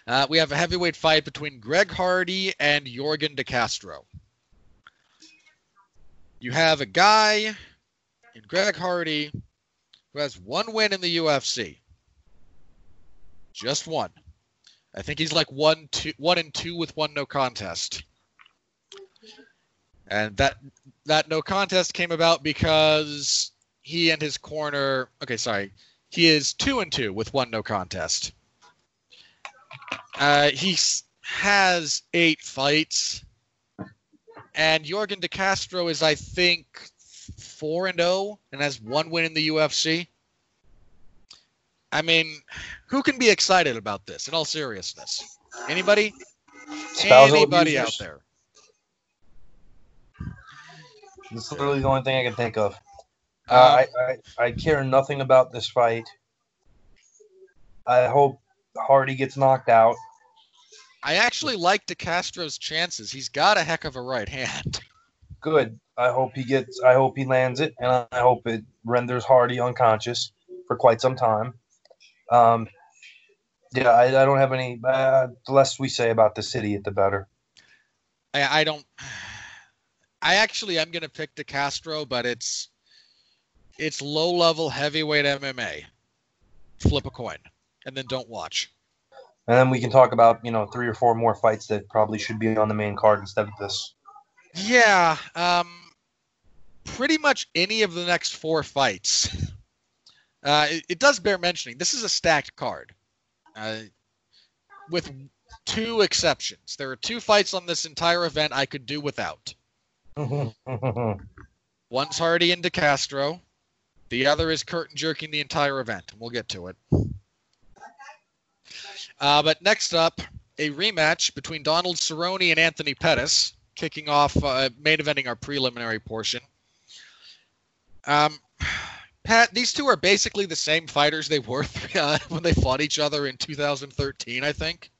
Uh, we have a heavyweight fight between Greg Hardy and Yorgan De Castro. You have a guy in Greg Hardy who has one win in the UFC. Just one. I think he's like one two one and two with one no contest. And that that no contest came about because he and his corner okay, sorry. He is two and two with one no contest. Uh, he has eight fights, and Yorgan De Castro is, I think, four and zero, oh and has one win in the UFC. I mean, who can be excited about this? In all seriousness, anybody? Spousal anybody abusers. out there? That's literally the only thing I can think of. Uh, Um, I, I I care nothing about this fight. I hope Hardy gets knocked out. I actually like De Castro's chances. He's got a heck of a right hand. Good. I hope he gets. I hope he lands it, and I hope it renders Hardy unconscious for quite some time. Um, yeah, I, I don't have any. Uh, the less we say about the city, the better. I, I don't. I actually am gonna pick De Castro, but it's it's low level heavyweight MMA. Flip a coin, and then don't watch. And then we can talk about you know three or four more fights that probably should be on the main card instead of this. Yeah, um, pretty much any of the next four fights. Uh, it, it does bear mentioning. This is a stacked card, uh, with two exceptions. There are two fights on this entire event I could do without. One's Hardy and De Castro. The other is curtain jerking the entire event, and we'll get to it. Uh, but next up, a rematch between Donald Cerrone and Anthony Pettis, kicking off, uh, main eventing our preliminary portion. Um, Pat, these two are basically the same fighters they were uh, when they fought each other in 2013, I think.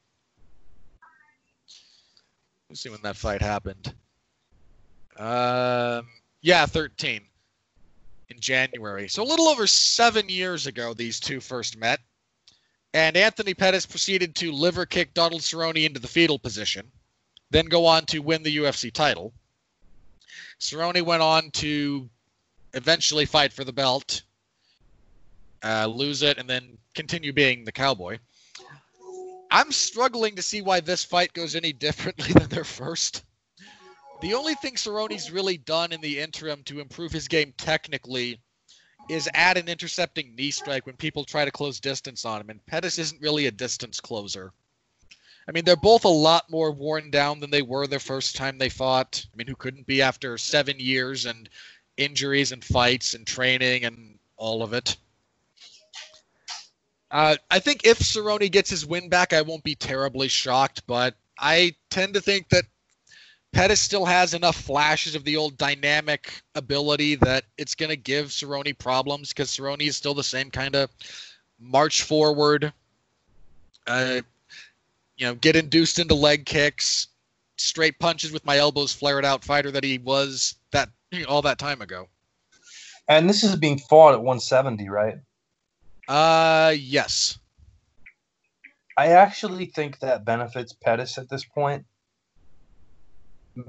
Let's see when that fight happened. Um, yeah, 13 in January. So a little over seven years ago, these two first met. And Anthony Pettis proceeded to liver kick Donald Cerrone into the fetal position, then go on to win the UFC title. Cerrone went on to eventually fight for the belt, uh, lose it, and then continue being the cowboy. I'm struggling to see why this fight goes any differently than their first. The only thing Cerrone's really done in the interim to improve his game technically is at an intercepting knee strike when people try to close distance on him, and Pettis isn't really a distance closer. I mean, they're both a lot more worn down than they were the first time they fought. I mean, who couldn't be after seven years and injuries and fights and training and all of it? Uh, I think if Cerrone gets his win back, I won't be terribly shocked, but I tend to think that Pettis still has enough flashes of the old dynamic ability that it's going to give Cerrone problems because Cerrone is still the same kind of march forward, uh, you know, get induced into leg kicks, straight punches with my elbows flared out fighter that he was that all that time ago. And this is being fought at 170, right? Uh, yes. I actually think that benefits Pettis at this point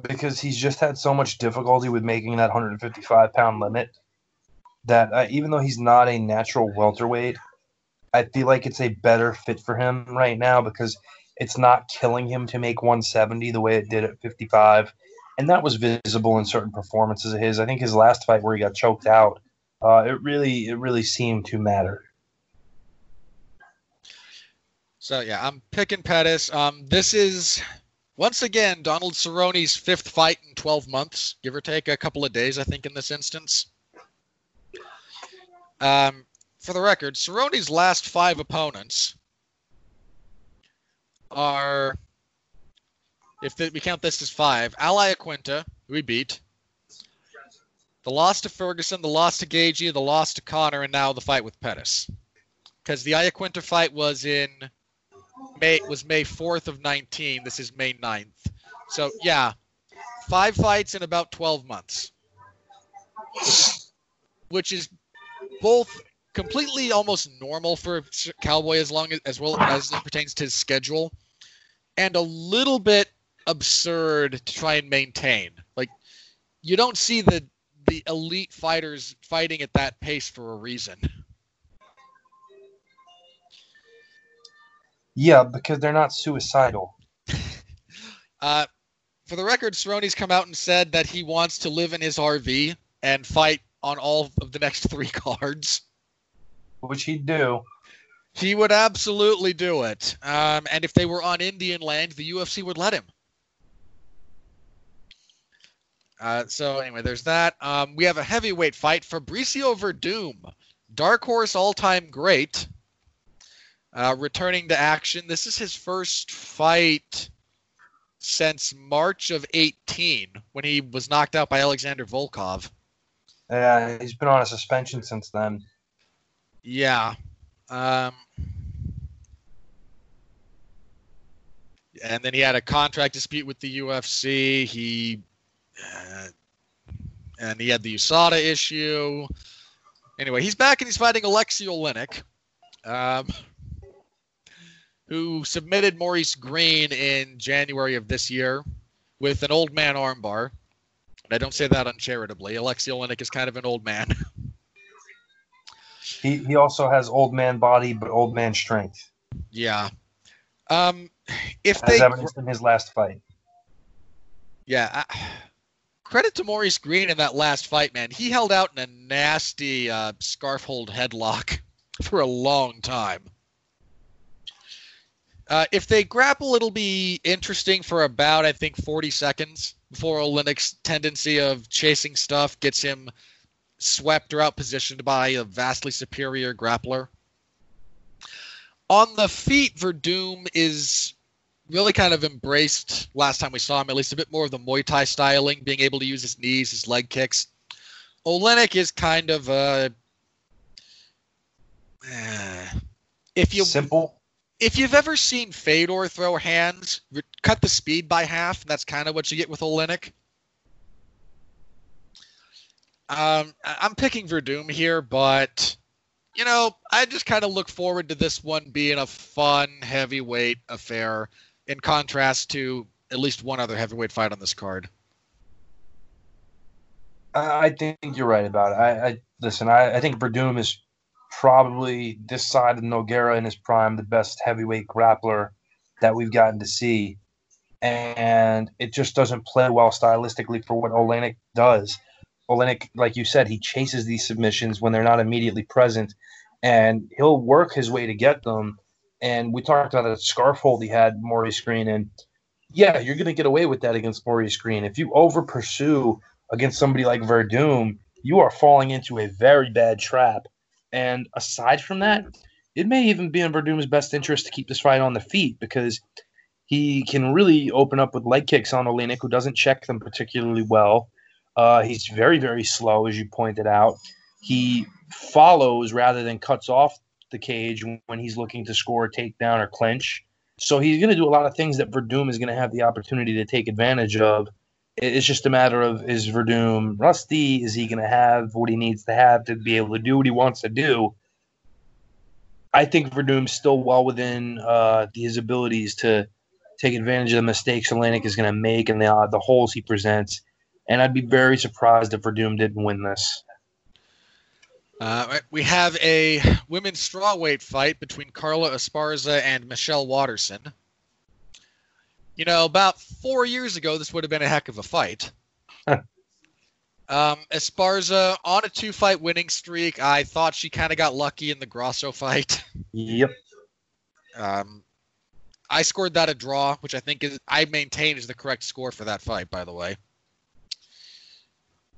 because he's just had so much difficulty with making that 155 pound limit that uh, even though he's not a natural welterweight, I feel like it's a better fit for him right now because it's not killing him to make 170 the way it did at 55. And that was visible in certain performances of his. I think his last fight where he got choked out, uh, it really it really seemed to matter. So yeah, I'm picking Pettis. Um, this is once again Donald Cerrone's fifth fight in 12 months, give or take a couple of days, I think, in this instance. Um, for the record, Cerrone's last five opponents are, if the, we count this as five, Al Iaquinta, who we beat, the loss to Ferguson, the loss to Gaethje, the loss to Conor, and now the fight with Pettis. Because the Iaquinta fight was in May was May 4th of 19. This is May 9th. So yeah, five fights in about 12 months, which is both completely almost normal for Cowboy as long as, as well as it pertains to his schedule, and a little bit absurd to try and maintain. Like you don't see the the elite fighters fighting at that pace for a reason. Yeah, because they're not suicidal. uh, for the record, Cerrone's come out and said that he wants to live in his RV and fight on all of the next three cards. Which he'd do. He would absolutely do it. Um, and if they were on Indian land, the UFC would let him. Uh, so anyway, there's that. Um, we have a heavyweight fight. Fabricio Werdum, dark horse all-time great, uh, returning to action. This is his first fight since March of 18 when he was knocked out by Alexander Volkov. Yeah, he's been on a suspension since then. Yeah. Um, and then he had a contract dispute with the UFC. He uh, and he had the USADA issue. Anyway, he's back and he's fighting Alexei Oleinik. Um, who submitted Maurice Greene in January of this year with an old man armbar. And I don't say that uncharitably. Alexei Oleinik is kind of an old man. he he also has old man body but old man strength. Yeah. Um, if As they evidenced in his last fight. Yeah. I, credit to Maurice Greene in that last fight, man. He held out in a nasty uh, scarf hold headlock for a long time. Uh, if they grapple, it'll be interesting for about, I think, 40 seconds before Oleinik's tendency of chasing stuff gets him swept or out positioned by a vastly superior grappler. On the feet, Werdum is really kind of embraced last time we saw him, at least a bit more of the Muay Thai styling, being able to use his knees, his leg kicks. Oleinik is kind of a. Uh, if you simple if you've ever seen Fedor throw hands, cut the speed by half, and that's kind of what you get with Oleinik. Um, I'm picking Werdum here, but you know, I just kind of look forward to this one being a fun heavyweight affair, in contrast to at least one other heavyweight fight on this card. I think you're right about it. I, I listen. I, I think Werdum is probably this side of Nogueira in his prime, the best heavyweight grappler that we've gotten to see. And it just doesn't play well stylistically for what Oleinik does. Oleinik, like you said, he chases these submissions when they're not immediately present, and he'll work his way to get them. And we talked about that scarf hold he had Maurice Greene, and yeah, you're going to get away with that against Maurice Greene. If you over pursue against somebody like Werdum, you are falling into a very bad trap and aside from that, it may even be in Werdum's best interest to keep this fight on the feet because he can really open up with leg kicks on Oleinik, who doesn't check them particularly well. Uh, he's very, very slow, as you pointed out. He follows rather than cuts off the cage when he's looking to score a takedown or clinch. So he's going to do a lot of things that Werdum is going to have the opportunity to take advantage of. It's just a matter of is Werdum rusty? Is he going to have what he needs to have to be able to do what he wants to do? I think Werdum's still well within uh, his abilities to take advantage of the mistakes Oleinik is going to make and the uh, the holes he presents. And I'd be very surprised if Werdum didn't win this. Uh, we have a women's strawweight fight between Carla Esparza and Michelle Waterson. You know, about four years ago, this would have been a heck of a fight. um, Esparza on a two-fight winning streak. I thought she kind of got lucky in the Grasso fight. Yep. Um, I scored that a draw, which I think is I maintain is the correct score for that fight. By the way.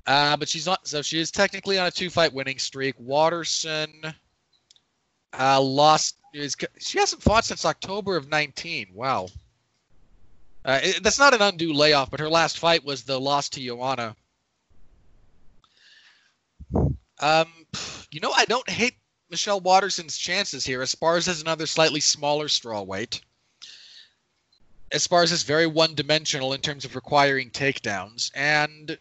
Uh, but she's not. So she is technically on a two-fight winning streak. Waterson uh, lost. Is she hasn't fought since October of 19. Wow. Uh, it, that's not an undue layoff, but her last fight was the loss to Joanna. Um, you know, I don't hate Michelle Waterson's chances here. Esparza is another slightly smaller straw strawweight. Esparza is very one-dimensional in terms of requiring takedowns, and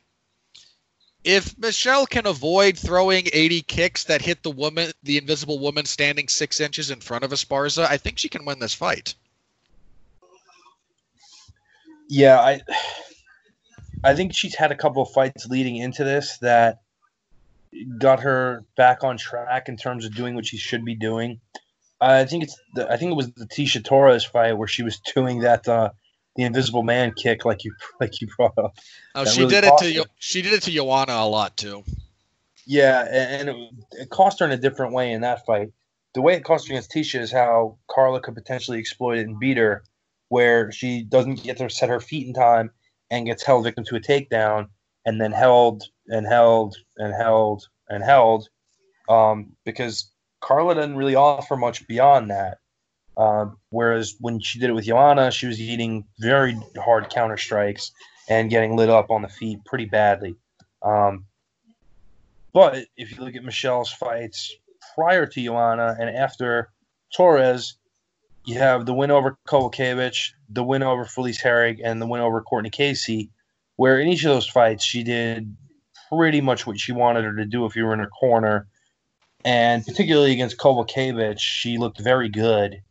if Michelle can avoid throwing 80 kicks that hit the woman, the invisible woman standing six inches in front of Esparza, I think she can win this fight. Yeah, I, I think she's had a couple of fights leading into this that got her back on track in terms of doing what she should be doing. I think it's the, I think it was the Tecia Torres fight where she was doing that uh, the Invisible Man kick, like you like you brought up. Oh, she really did it to her. she did it to Joanna a lot too. Yeah, and, it, it, cost her in a different way in that fight. The way it cost her against Tisha is how Carla could potentially exploit it and beat her, where she doesn't get to set her feet in time and gets held victim to a takedown, and then held and held and held and held, um, because Carla doesn't really offer much beyond that. Um, whereas when she did it with Joanna, she was eating very hard counter strikes and getting lit up on the feet pretty badly. Um, but if you look at Michelle's fights prior to Joanna and after Torres, you have the win over Kowalkiewicz, the win over Felice Herrig, and the win over Courtney Casey, where in each of those fights she did pretty much what she wanted her to do if you were in her corner. And particularly against Kowalkiewicz, she looked very good.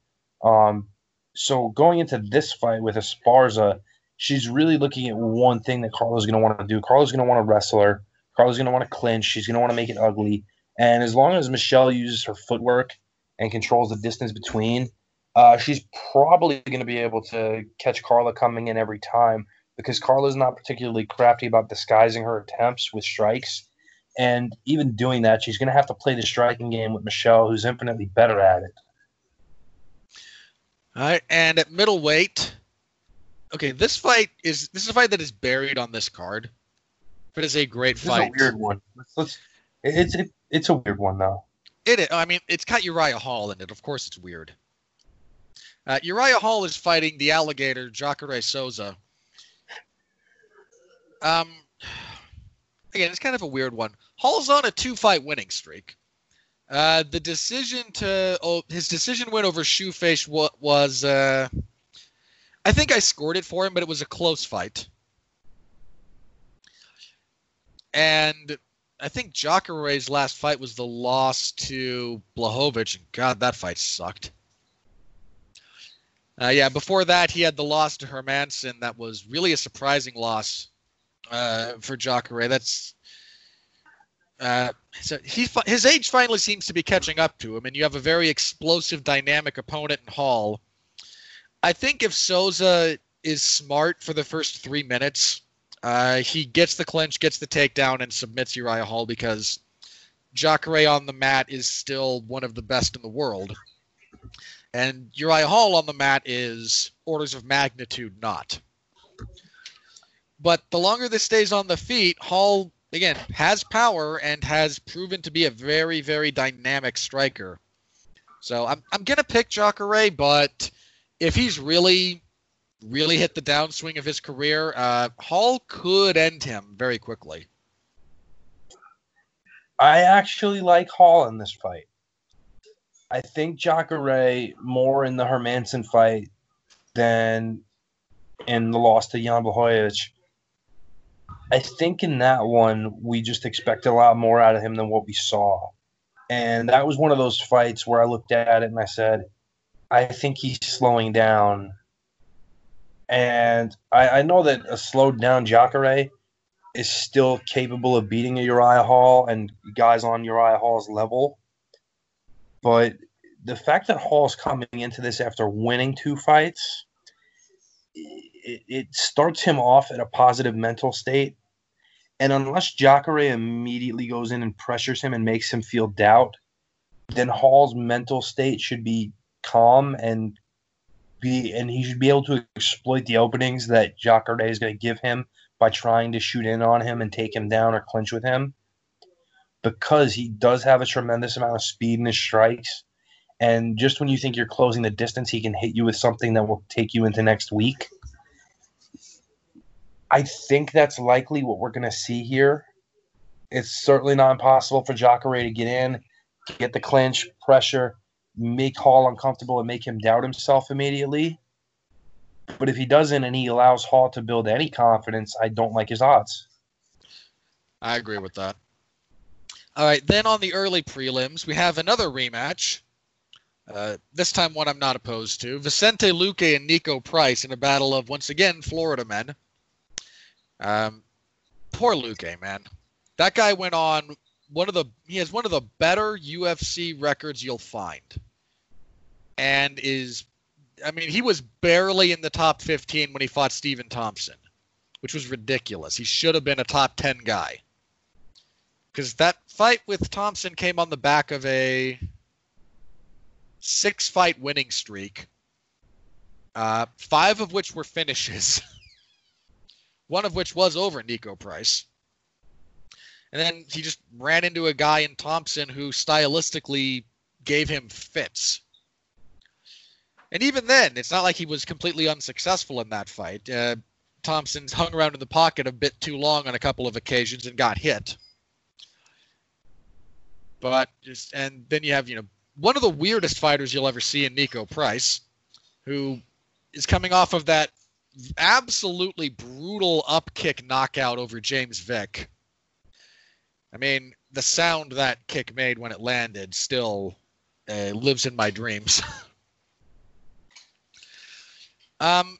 Um, so going into this fight with Esparza, she's really looking at one thing that Carla's going to want to do. Carla's going to want to wrestle her. Carla's going to want to clinch. She's going to want to make it ugly. And as long as Michelle uses her footwork and controls the distance between, uh, she's probably going to be able to catch Carla coming in every time because Carla's not particularly crafty about disguising her attempts with strikes. And even doing that, she's going to have to play the striking game with Michelle, who's infinitely better at it. All right, and at middleweight, okay, this fight is this is a fight that is buried on this card, but it's a great this fight. It's a weird one. Let's, let's, it's it, it's a weird one though. It, I mean, it's got Uriah Hall in it. Of course, it's weird. Uh, Uriah Hall is fighting the alligator Jacare Souza. Um, again, it's kind of a weird one. Hall's on a two-fight winning streak. Uh, the decision to oh, his decision win over Shoeface was uh, I think I scored it for him, but it was a close fight. And I think Jacare's last fight was the loss to Blachowicz, and God, that fight sucked. Uh, yeah, before that, he had the loss to Hermansson. That was really a surprising loss uh, for Jacare. That's uh, so he his age finally seems to be catching up to him, and you have a very explosive, dynamic opponent in Hall. I think if Souza is smart for the first three minutes, uh, he gets the clinch, gets the takedown, and submits Uriah Hall because Jacare on the mat is still one of the best in the world. And Uriah Hall on the mat is orders of magnitude not. But the longer this stays on the feet, Hall again has power and has proven to be a very very dynamic striker. So I'm I'm gonna pick Jacare, but if he's really really hit the downswing of his career, uh, Hall could end him very quickly. I actually like Hall in this fight. I think Jacare more in the Hermansson fight than in the loss to Jan Blachowicz. I think in that one we just expect a lot more out of him than what we saw. And that was one of those fights where I looked at it and I said, I think he's slowing down. And I, I know that a slowed down Jacare is still capable of beating a Uriah Hall and guys on Uriah Hall's level. But the fact that Hall's coming into this after winning two fights, it, it starts him off at a positive mental state. And unless Jacare immediately goes in and pressures him and makes him feel doubt, then Hall's mental state should be calm and be and he should be able to exploit the openings that Jacare is going to give him by trying to shoot in on him and take him down or clinch with him. Because he does have a tremendous amount of speed in his strikes. And just when you think you're closing the distance, he can hit you with something that will take you into next week. I think that's likely what we're going to see here. It's certainly not impossible for Jacare to get in, get the clinch, pressure, make Hall uncomfortable, and make him doubt himself immediately. But if he doesn't and he allows Hall to build any confidence, I don't like his odds. I agree with that. All right, then on the early prelims, we have another rematch. Uh, this time, one I'm not opposed to. Vicente Luque and Niko Price in a battle of, once again, Florida men. Um, poor Luque, man. That guy went on one of the he has one of the better UFC records you'll find, and is, I mean, he was barely in the top 15 when he fought Stephen Thompson, which was ridiculous. He should have been a top 10 guy. Because that fight with Thompson came on the back of a six fight winning streak, uh, five of which were finishes. one of which was over Niko Price. And then he just ran into a guy in Thompson who stylistically gave him fits. And even then, it's not like he was completely unsuccessful in that fight. Uh, Thompson's hung around in the pocket a bit too long on a couple of occasions and got hit. But just and then you have you know one of the weirdest fighters you'll ever see in Niko Price, who is coming off of that absolutely brutal upkick knockout over James Vick. I mean, the sound that kick made when it landed still uh, lives in my dreams. um,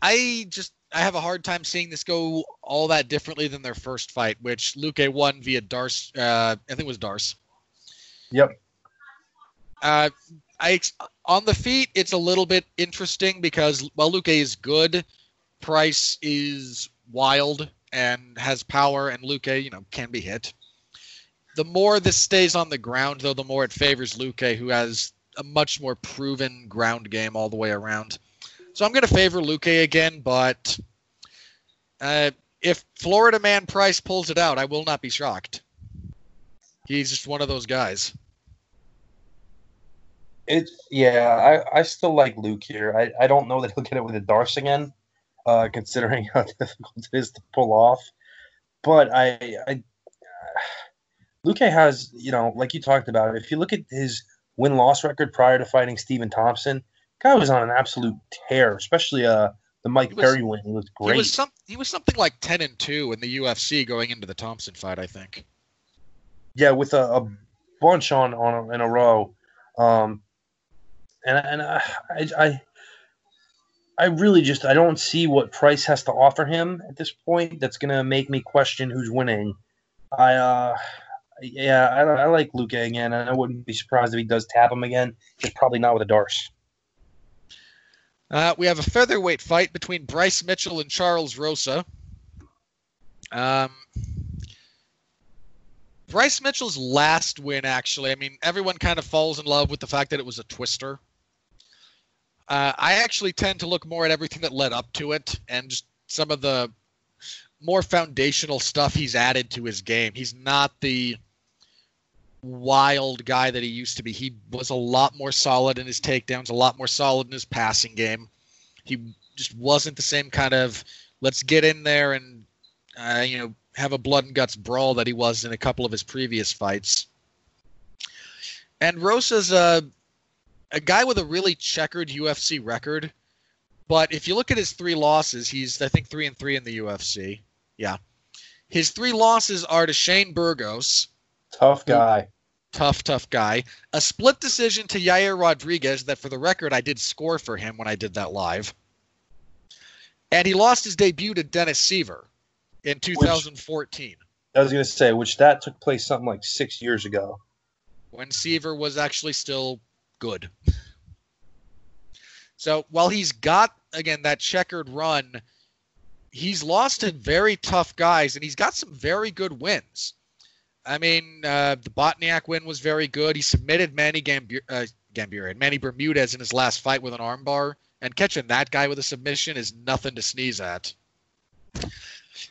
I just I have a hard time seeing this go all that differently than their first fight, which Luque won via D'Arce. Uh, I think it was D'Arce. Yep. Uh, I on the feet, it's a little bit interesting because while Luque is good, Price is wild and has power, and Luque, you know, can be hit. The more this stays on the ground, though, the more it favors Luque, who has a much more proven ground game all the way around. So I'm going to favor Luque again, but uh, if Florida Man Price pulls it out, I will not be shocked. He's just one of those guys. It's yeah, I, I still like Luque here. I, I don't know that he'll get it with a D'Arce again, uh, considering how difficult it is to pull off. But I, I Luque has, you know, like you talked about, if you look at his win loss record prior to fighting Stephen Thompson, guy was on an absolute tear, especially uh the Mike was, Perry win. He was great. He was some he was something like ten and two in the UFC going into the Thompson fight, I think. Yeah, with a, a bunch on on in a row. Um, and and I, I I really just I don't see what Price has to offer him at this point that's gonna make me question who's winning. I uh yeah I, I like Luque again, and I wouldn't be surprised if he does tap him again. Just probably not with a D'Arce. Uh, we have a featherweight fight between Bryce Mitchell and Charles Rosa. Um, Bryce Mitchell's last win, actually, I mean, everyone kind of falls in love with the fact that it was a twister. Uh, I actually tend to look more at everything that led up to it and just some of the more foundational stuff he's added to his game. He's not the wild guy that he used to be. He was a lot more solid in his takedowns, a lot more solid in his passing game. He just wasn't the same kind of let's get in there and uh, you know have a blood and guts brawl that he was in a couple of his previous fights. And Rosa's a a guy with a really checkered UFC record, But if you look at his three losses, he's I think three and three in the UFC. Yeah, his three losses are to Shane Burgos, Tough guy. Tough, tough guy. A split decision to Yair Rodriguez. That, for the record, I did score for him when I did that live. And he lost his debut to Dennis Siver in 2014 I was gonna say, which that took place something like six years ago. when Seaver was actually still good. So while he's got again that checkered run, he's lost to very tough guys, and he's got some very good wins. I mean, uh, the Bochniak win was very good. He submitted Manny Gambir- uh, Gambirian, Manny Bermudez in his last fight with an armbar, and catching that guy with a submission is nothing to sneeze at.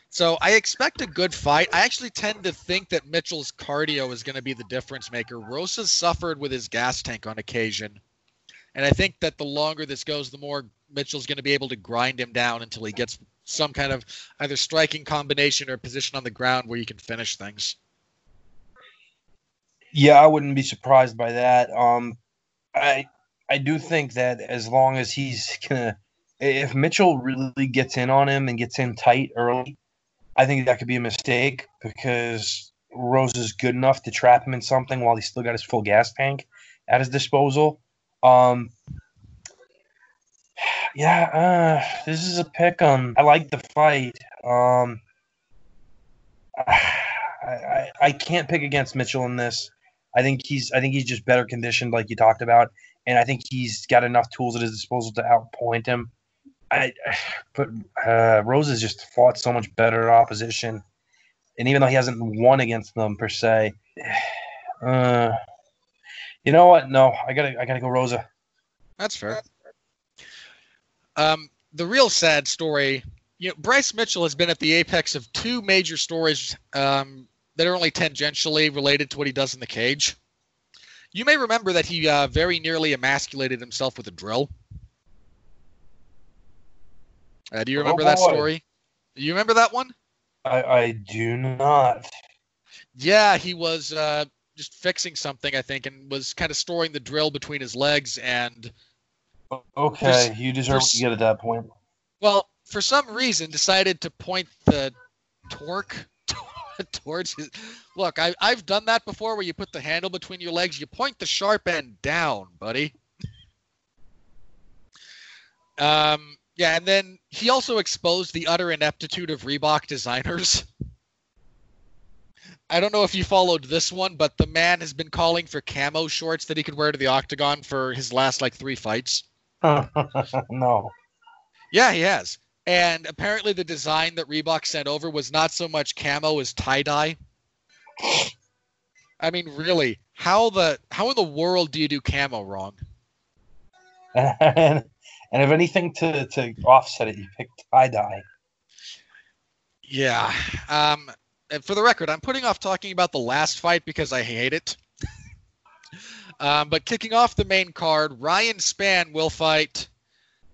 So I expect a good fight. I actually tend to think that Mitchell's cardio is going to be the difference maker. Rosa's suffered with his gas tank on occasion, and I think that the longer this goes, the more Mitchell's going to be able to grind him down until he gets some kind of either striking combination or position on the ground where you can finish things. Yeah, I wouldn't be surprised by that. Um, I I do think that as long as he's gonna, if Mitchell really gets in on him and gets in tight early, I think that could be a mistake because Rose is good enough to trap him in something while he's still got his full gas tank at his disposal. Um, yeah, uh, this is a pick 'em. I like the fight. Um, I, I I can't pick against Mitchell in this. I think he's I think he's just better conditioned, like you talked about, and I think he's got enough tools at his disposal to outpoint him. I, but uh, Rose has just fought so much better opposition, and even though he hasn't won against them per se, uh, you know what? No, I gotta I gotta go Rosa. That's fair. Um, the real sad story, you know, Bryce Mitchell has been at the apex of two major stories um, that are only tangentially related to what he does in the cage. You may remember that he uh, very nearly emasculated himself with a drill. Uh, do you Oh, remember that story? Do You remember that one? I, I do not. Yeah, he was uh, just fixing something, I think, and was kind of storing the drill between his legs. And, Okay, For- you deserve for- you get at that point. well, for some reason, decided to point the torque towards his. Look, I, I've done that before where you put the handle between your legs, you point the sharp end down, buddy. Um, yeah, and then he also exposed the utter ineptitude of Reebok designers. I don't know if you followed this one, but the man has been calling for camo shorts that he could wear to the octagon for his last like three fights. no. Yeah, he has. And apparently, the design that Reebok sent over was not so much camo as tie dye. I mean, really, how the how in the world do you do camo wrong? and, and if anything to, to offset it, you picked tie dye. Yeah. Um, and for the record, I'm putting off talking about the last fight because I hate it. um, but kicking off the main card, Ryan Spann will fight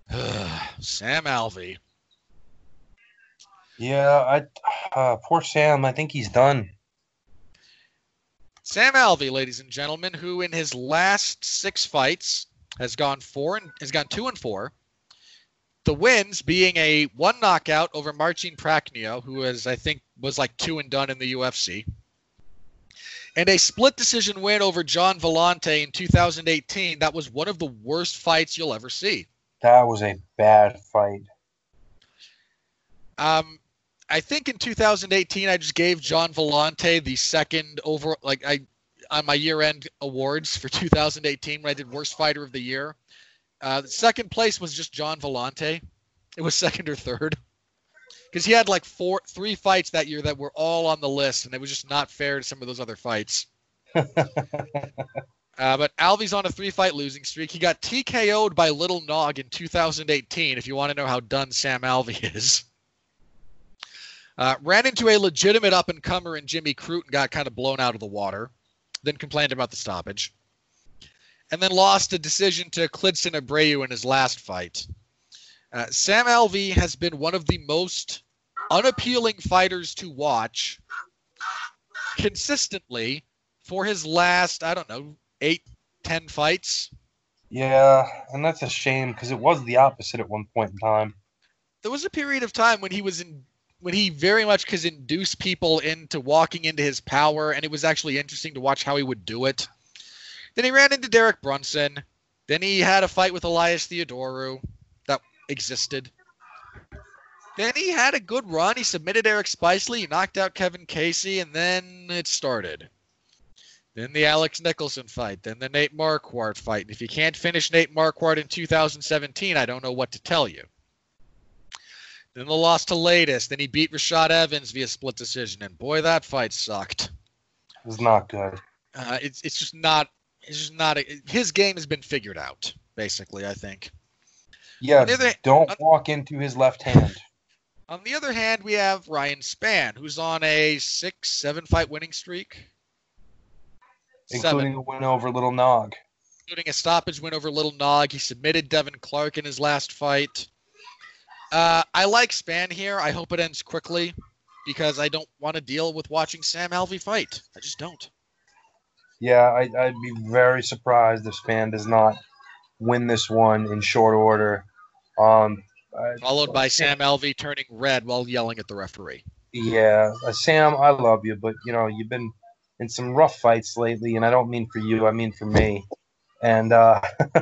Sam Alvey. Yeah, I uh, poor Sam. I think he's done. Sam Alvey, ladies and gentlemen, who in his last six fights has gone four and has gone two and four. The wins being a one knockout over Marcin Prachnio, who is I think was like two and done in the UFC, and a split decision win over Gian Villante in 2018. That was one of the worst fights you'll ever see. That was a bad fight. Um, I think in 2018 I just gave Gian Villante the second over like I on my year-end awards for 2018 when I did worst fighter of the year. Uh, the second place was just Gian Villante. It was second or third because he had like four, three fights that year that were all on the list, and it was just not fair to some of those other fights. Uh, but Alvey's on a three-fight losing streak. He got TKO'd by Little Nog in 2018. If you want to know how done Sam Alvey is. Uh, ran into a legitimate up and comer in Jimmy Crute and got kind of blown out of the water. Then complained about the stoppage. And then lost a decision to Klidson Abreu in his last fight. Uh, Sam Alvey has been one of the most unappealing fighters to watch consistently for his last, I don't know, eight, ten fights. Yeah, and that's a shame because it was the opposite at one point in time. There was a period of time when he was in when he very much could induce people into walking into his power, and it was actually interesting to watch how he would do it. Then he ran into Derek Brunson. Then he had a fight with Elias Theodorou that existed. Then he had a good run. He submitted Eric Spicely. He knocked out Kevin Casey, and then it started. Then the Alex Nicholson fight. Then the Nate Marquardt fight. And if you can't finish Nate Marquardt in 2017, I don't know what to tell you. Then the loss to latest. Then he beat Rashad Evans via split decision, and boy, that fight sucked. It was not good. Uh, it's it's just not it's just not a, his game has been figured out. Basically, I think. Yeah, don't walk into his left hand. On the other hand, we have Ryan Spann, who's on a six, seven fight winning streak. Including seven. a win over Little Nog. Including a stoppage win over Little Nog. He submitted Devin Clark in his last fight. Uh, I like Spann here. I hope it ends quickly because I don't want to deal with watching Sam Alvey fight. I just don't. Yeah, I, would be very surprised if Spann does not win this one in short order. Um, Followed by Sam Alvey turning red while yelling at the referee. Yeah, uh, Sam, I love you, but you know you've been in some rough fights lately, and I don't mean for you, I mean for me. And uh,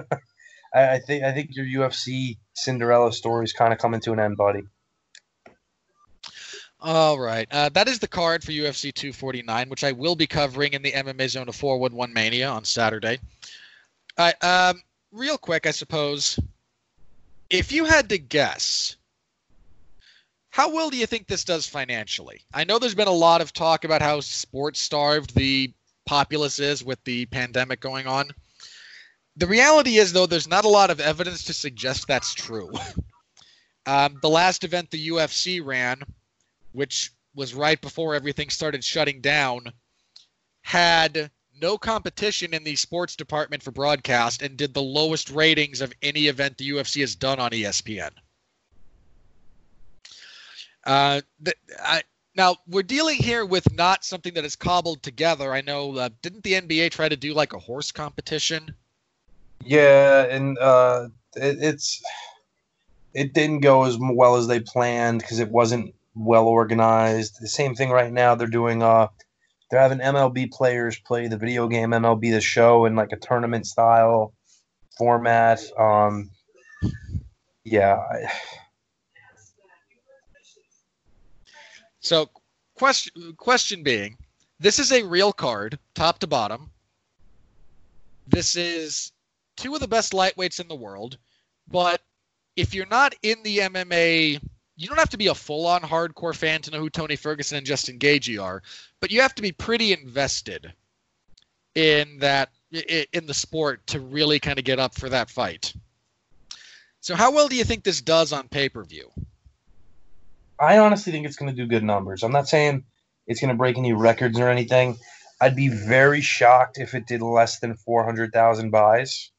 I, I, think I think your UFC Cinderella story is kind of coming to an end, buddy. All right, uh, that is the card for UFC 249, which I will be covering in the MMA Zone of 411 Mania on Saturday. All right, um, real quick, I suppose if you had to guess, how well do you think this does financially? I know there's been a lot of talk about how sports starved the populace is with the pandemic going on. The reality is, though, there's not a lot of evidence to suggest that's true. um, the last event the UFC ran, which was right before everything started shutting down, had no competition in the sports department for broadcast and did the lowest ratings of any event the UFC has done on ESPN. Uh, I, now we're dealing here with not something that is cobbled together. I know. Uh, didn't the NBA try to do like a horse competition? Yeah, and uh, it, it's it didn't go as well as they planned because it wasn't well organized. The same thing right now. They're doing uh they're having MLB players play the video game MLB the show in like a tournament style format. Um, yeah. So, question question being, this is a real card, top to bottom. This is two of the best lightweights in the world, but if you're not in the MMA you don't have to be a full-on hardcore fan to know who Tony Ferguson and Justin Gaethje are, but you have to be pretty invested in that in the sport to really kind of get up for that fight. So how well do you think this does on pay-per-view? I honestly think it's going to do good numbers. I'm not saying it's going to break any records or anything. I'd be very shocked if it did less than 400,000 buys.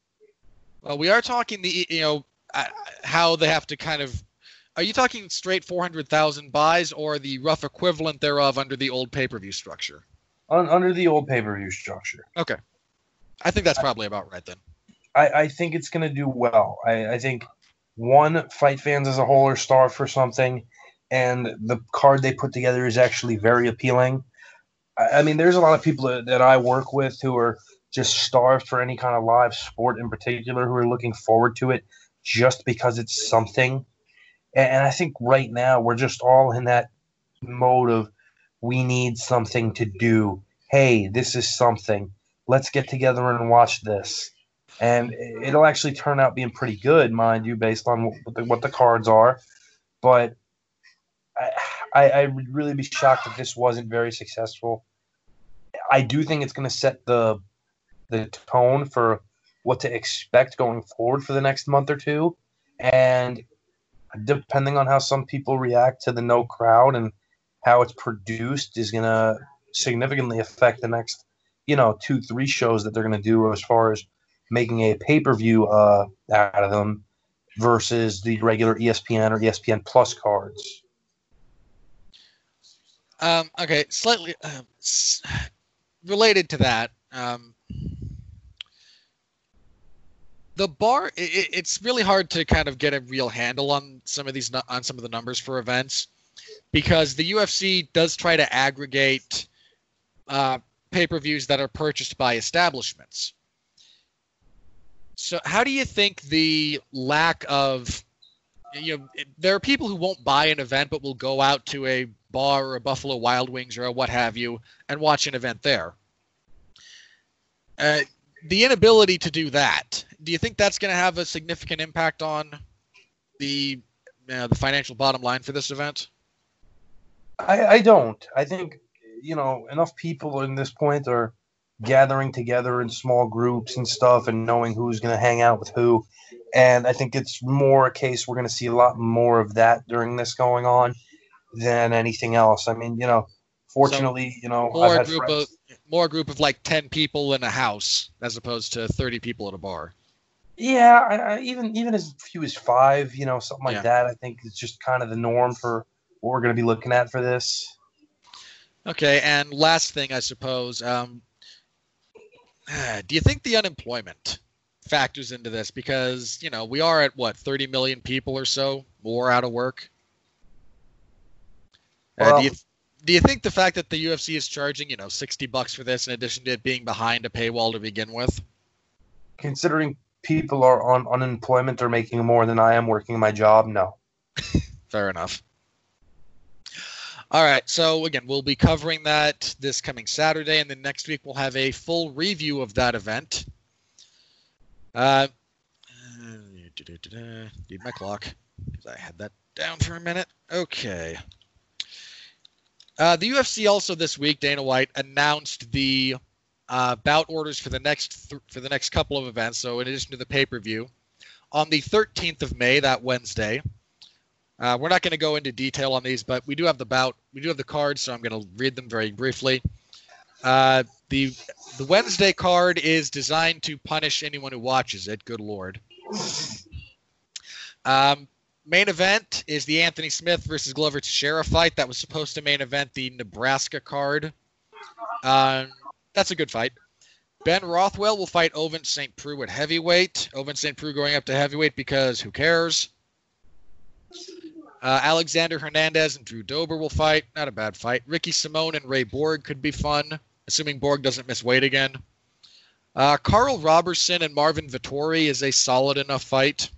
Well, we are talking the you know uh, how they have to kind of are you talking straight 400,000 buys or the rough equivalent thereof under the old pay per view structure? Un- under the old pay per view structure. Okay. I think that's probably about right then. I, I think it's going to do well. I, I think one, fight fans as a whole are starved for something, and the card they put together is actually very appealing. I, I mean, there's a lot of people that, that I work with who are just starved for any kind of live sport in particular who are looking forward to it just because it's something and I think right now we're just all in that mode of we need something to do. Hey, this is something. Let's get together and watch this. And it'll actually turn out being pretty good, mind you, based on what the, what the cards are. But I, I, I would really be shocked if this wasn't very successful. I do think it's going to set the the tone for what to expect going forward for the next month or two. And depending on how some people react to the no crowd and how it's produced is going to significantly affect the next you know two three shows that they're going to do as far as making a pay-per-view uh, out of them versus the regular espn or espn plus cards um, okay slightly uh, related to that um, the bar it, it's really hard to kind of get a real handle on some of these on some of the numbers for events because the UFC does try to aggregate uh, pay-per-views that are purchased by establishments. So how do you think the lack of you know there are people who won't buy an event but will go out to a bar or a Buffalo Wild Wings or a what have you and watch an event there. Uh, the inability to do that, do you think that's going to have a significant impact on the uh, the financial bottom line for this event? I, I don't. I think you know enough people in this point are gathering together in small groups and stuff and knowing who's going to hang out with who. And I think it's more a case we're going to see a lot more of that during this going on than anything else. I mean, you know, fortunately, so you know, more group friends. of more group of like ten people in a house as opposed to thirty people at a bar. Yeah, I, I, even even as few as five, you know, something like yeah. that. I think it's just kind of the norm for what we're going to be looking at for this. Okay, and last thing, I suppose, um, do you think the unemployment factors into this? Because you know we are at what 30 million people or so more out of work. Uh, do you do you think the fact that the UFC is charging you know 60 bucks for this in addition to it being behind a paywall to begin with? Considering people are on unemployment or making more than I am working my job, no. Fair enough. All right, so again, we'll be covering that this coming Saturday, and then next week we'll have a full review of that event. Uh, need my clock because I had that down for a minute. Okay. Uh, the UFC also this week, Dana White announced the uh, bout orders for the next th- for the next couple of events. So in addition to the pay per view, on the 13th of May, that Wednesday, uh, we're not going to go into detail on these, but we do have the bout. We do have the cards, so I'm going to read them very briefly. Uh, the the Wednesday card is designed to punish anyone who watches it. Good lord. Um, main event is the Anthony Smith versus Glover Teixeira fight. That was supposed to main event the Nebraska card. Um, that's a good fight. Ben Rothwell will fight Ovince St. Preux at heavyweight. Ovince St. Preux going up to heavyweight because who cares? Uh, Alexander Hernandez and Drew Dober will fight. Not a bad fight. Ricky Simone and Ray Borg could be fun, assuming Borg doesn't miss weight again. Uh, Karl Roberson and Marvin Vettori is a solid enough fight.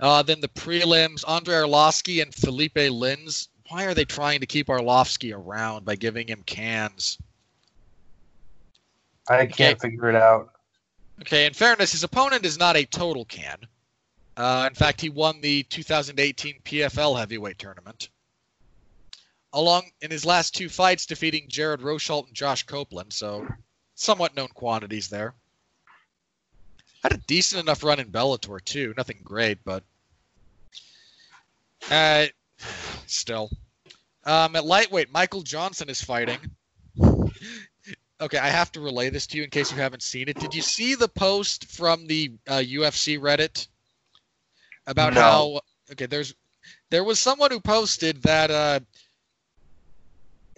Uh, then the prelims, Andrei Arlovsky and Philipe Lins. Why are they trying to keep Arlovsky around by giving him cans? I can't okay. figure it out. Okay, in fairness, his opponent is not a total can. Uh, in fact, he won the 2018 PFL heavyweight tournament. Along in his last two fights, defeating Jared Rosholt and Josh Copeland, so somewhat known quantities there. Had a decent enough run in Bellator too. Nothing great, but uh, still. Um, at lightweight, Michael Johnson is fighting. Okay, I have to relay this to you in case you haven't seen it. Did you see the post from the uh, UFC Reddit about no. how okay there's there was someone who posted that uh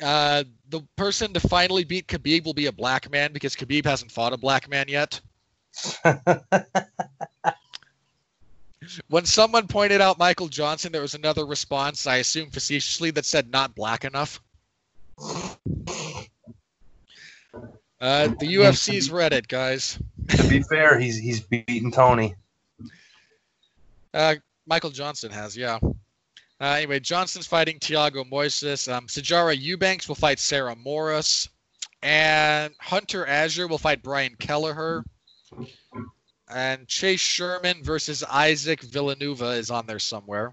uh the person to finally beat Khabib will be a black man because Khabib hasn't fought a black man yet. when someone pointed out Michael Johnson, there was another response, I assume facetiously, that said not black enough. Uh, the UFC's Reddit, guys. to be fair, he's he's beaten Tony. Uh, Michael Johnson has, yeah. Uh, anyway, Johnson's fighting Tiago Moises. Um, Sijara Eubanks will fight Sarah Moras. And Hunter Azure will fight Brian Kelleher. And Chase Sherman versus Isaac Villanueva is on there somewhere.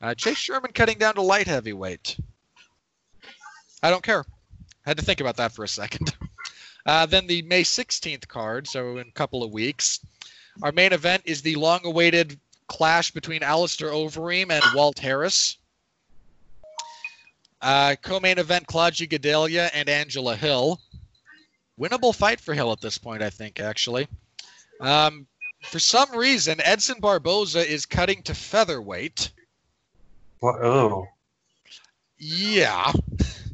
Uh, Chase Sherman cutting down to light heavyweight. I don't care. I had to think about that for a second. Uh, then the May 16th card, so in a couple of weeks. Our main event is the long awaited clash between Alistair Overeem and Walt Harris. Uh, co-main event: Claudia Gadelha and Angela Hill. Winnable fight for Hill at this point, I think. Actually, um, for some reason, Edson Barboza is cutting to featherweight. What? Oh. Yeah.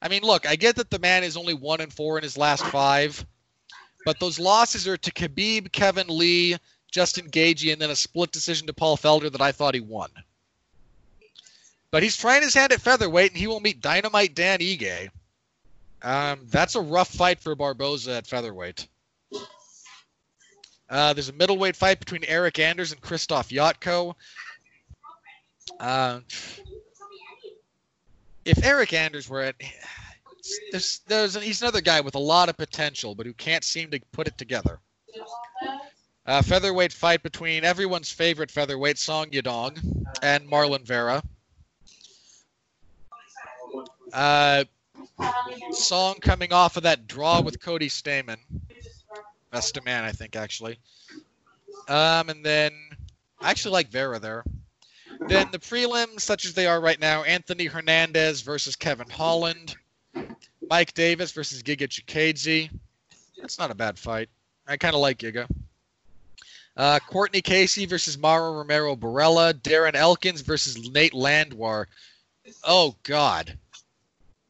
I mean, look, I get that the man is only one and four in his last five, But those losses are to Khabib, Kevin Lee, Justin Gaethje, and then a split decision to Paul Felder that I thought he won. But he's trying his hand at featherweight, and he will meet Dynamite Dan Ige. Um, that's a rough fight for Barboza at featherweight. Uh, there's a middleweight fight between Eryk Anders and Krzysztof Jotko. Uh, if Eryk Anders were at, there's, there's he's another guy with a lot of potential, but who can't seem to put it together. Uh, featherweight fight between everyone's favorite featherweight Song Yadong and Marlon Vera. Uh, Song coming off of that draw with Cody Stamann, Best to man, I think, actually. Um, and then I actually like Vera there. Then the prelims, such as they are right now, Anthony Hernandez versus Kevin Holland, Mike Davis versus Giga Chikadze. That's not a bad fight. I kind of like Giga. Uh, Courtney Casey versus Mara Romero Borella, Darren Elkins versus Nate Landwehr. Oh God,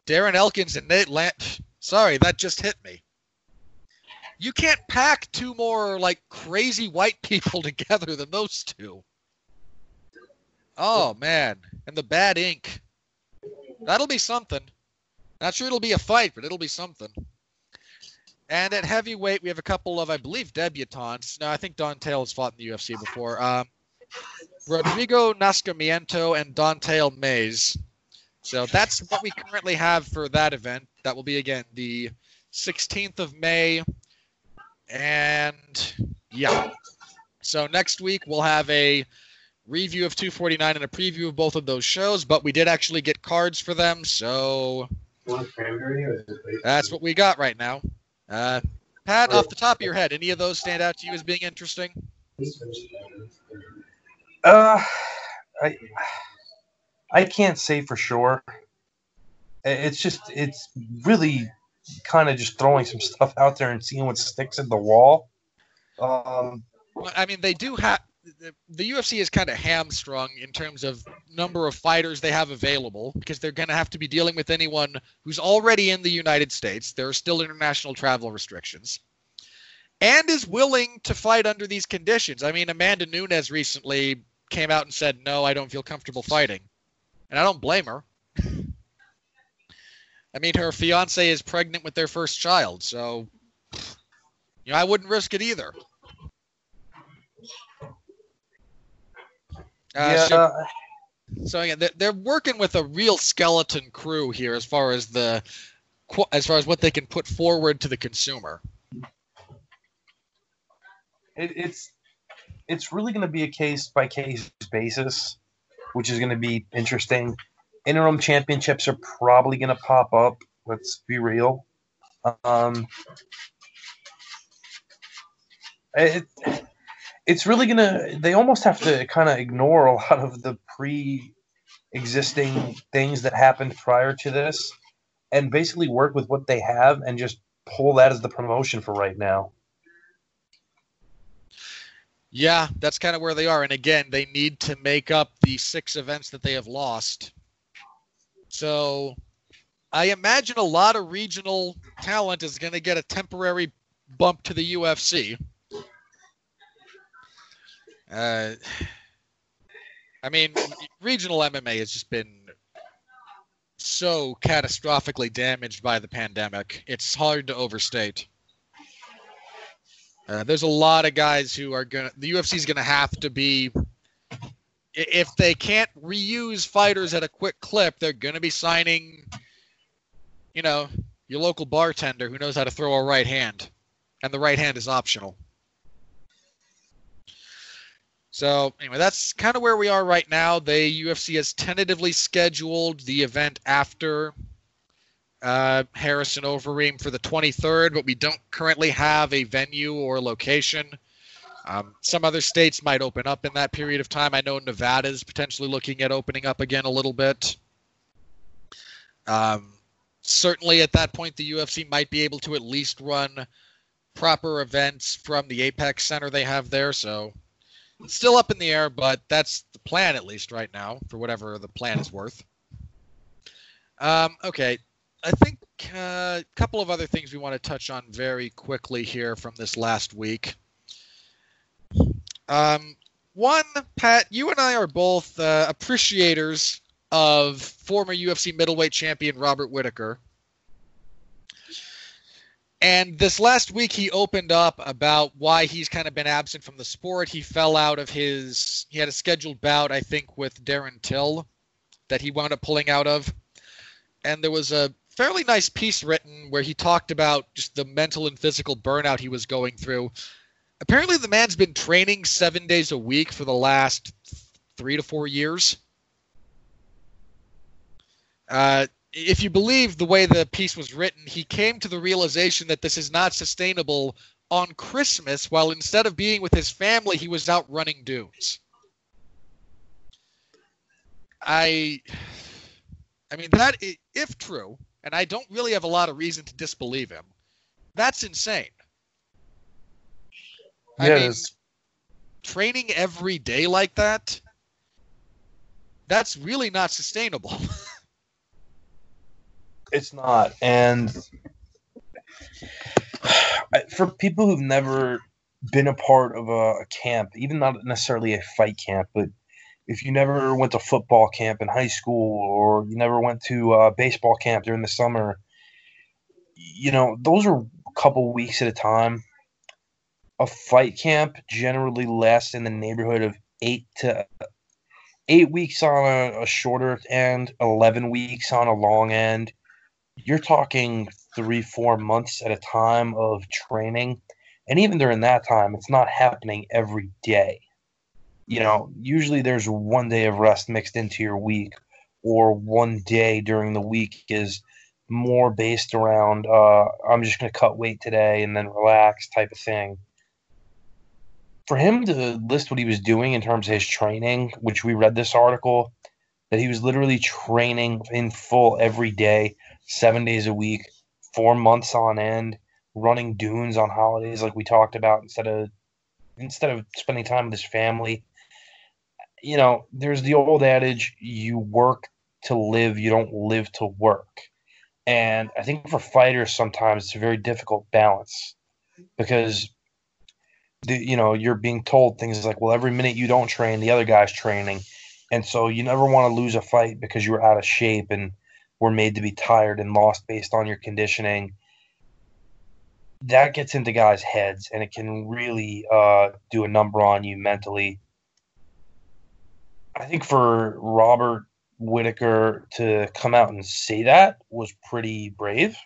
Darren Elkins and Nate Land. Sorry, that just hit me. You can't pack two more like crazy white people together than those two. Oh man, and the bad ink. That'll be something. Not sure it'll be a fight, but it'll be something. And at heavyweight, we have a couple of, I believe, debutantes. Now, I think Don'Tale has fought in the UFC before. Um, Rodrigo Nascimento and Don'Tale Mayes. So that's what we currently have for that event. That will be, again, the 16th of May. And yeah. So next week, we'll have a review of 249 and a preview of both of those shows, but we did actually get cards for them, so that's what we got right now. Uh, Pat, off the top of your head, any of those stand out to you as being interesting? Uh, I I can't say for sure. It's just it's really kind of just throwing some stuff out there and seeing what sticks in the wall. Um, I mean, they do have the, UFC is kind of hamstrung in terms of number of fighters they have available because they're going to have to be dealing with anyone who's already in the United States. There are still international travel restrictions. And is willing to fight under these conditions. I mean, Amanda Nunes recently came out and said, "No, I don't feel comfortable fighting." And I don't blame her. I mean, her fiance is pregnant with their first child, so you know, I wouldn't risk it either. Yeah. so, so again, they're, they're working with a real skeleton crew here as far as the as far as what they can put forward to the consumer. It, it's it's really going to be a case by case basis, which is going to be interesting. Interim championships are probably going to pop up. Let's be real. Um, it, it's really gonna they almost have to kind of ignore a lot of the pre-existing things that happened prior to this and basically work with what they have and just pull that as the promotion for right now. Yeah that's kind of where they are. And again they need to make up the six events that they have lost. So i imagine a lot of regional talent is going to get a temporary bump to the ufc uh, I mean, regional MMA has just been so catastrophically damaged by the pandemic. It's hard to overstate. Uh, there's a lot of guys who are gonna. The UFC is gonna have to be. If they can't reuse fighters at a quick clip, they're gonna be signing. You know, your local bartender who knows how to throw a right hand, and the right hand is optional. So anyway, that's kind of where we are right now. The UFC has tentatively scheduled the event after uh, Harrison Overeem for the 23rd, but we don't currently have a venue or location. Um, some other states might open up in that period of time. I know Nevada is potentially looking at opening up again a little bit. Um, certainly, at that point, the UFC might be able to at least run proper events from the Apex Center they have there. So still up in the air, but that's the plan at least right now for whatever the plan is worth. Um, okay, I think a uh, couple of other things we want to touch on very quickly here from this last week. Um, one, Pat, you and I are both uh, appreciators of former UFC middleweight champion Robert Whittaker. And this last week, he opened up about why he's kind of been absent from the sport. He fell out of his, he had a scheduled bout, I think, with Darren Till that he wound up pulling out of. And there was a fairly nice piece written where he talked about just the mental and physical burnout he was going through. Apparently, the man's been training seven days a week for the last three to four years. Uh, if you believe the way the piece was written, he came to the realization that this is not sustainable on Christmas, while instead of being with his family, he was out running dunes. I, I mean that if true, and I don't really have a lot of reason to disbelieve him. That's insane. I mean, training every day like that, that's really not sustainable. It's not. And for people who've never been a part of a, camp, even not necessarily a fight camp, but if you never went to football camp in high school or you never went to a baseball camp during the summer, you know, those are a couple weeks at a time. A fight camp generally lasts in the neighborhood of eight to eight weeks on a, a shorter end, 11 weeks on a long end you're talking three, four months at a time of training. And even during that time, it's not happening every day. You know, usually there's one day of rest mixed into your week, or one day during the week is more based around uh, I'm just going to cut weight today and then relax type of thing. For him to list what he was doing in terms of his training, which we read this article, that he was literally training in full every day seven days a week, four months on end, running dunes on holidays like we talked about instead of instead of spending time with his family. You know, there's the old adage, you work to live, you don't live to work. And I think for fighters sometimes it's a very difficult balance because the, you know, you're being told things like, well, every minute you don't train, the other guy's training. And so you never want to lose a fight because you're out of shape and were made to be tired and lost based on your conditioning. That gets into guys' heads and it can really uh, do a number on you mentally. I think for Robert Whittaker to come out and say that was pretty brave.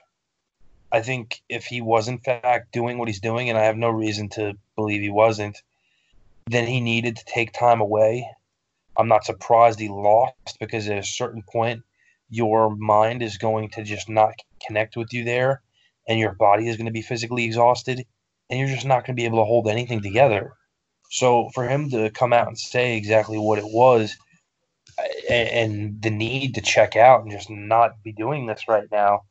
I think if he was in fact doing what he's doing, and I have no reason to believe he wasn't, then he needed to take time away. I'm not surprised he lost because at a certain point, your mind is going to just not connect with you there and your body is going to be physically exhausted and you're just not going to be able to hold anything together. So for him to come out and say exactly what it was and the need to check out and just not be doing this right now,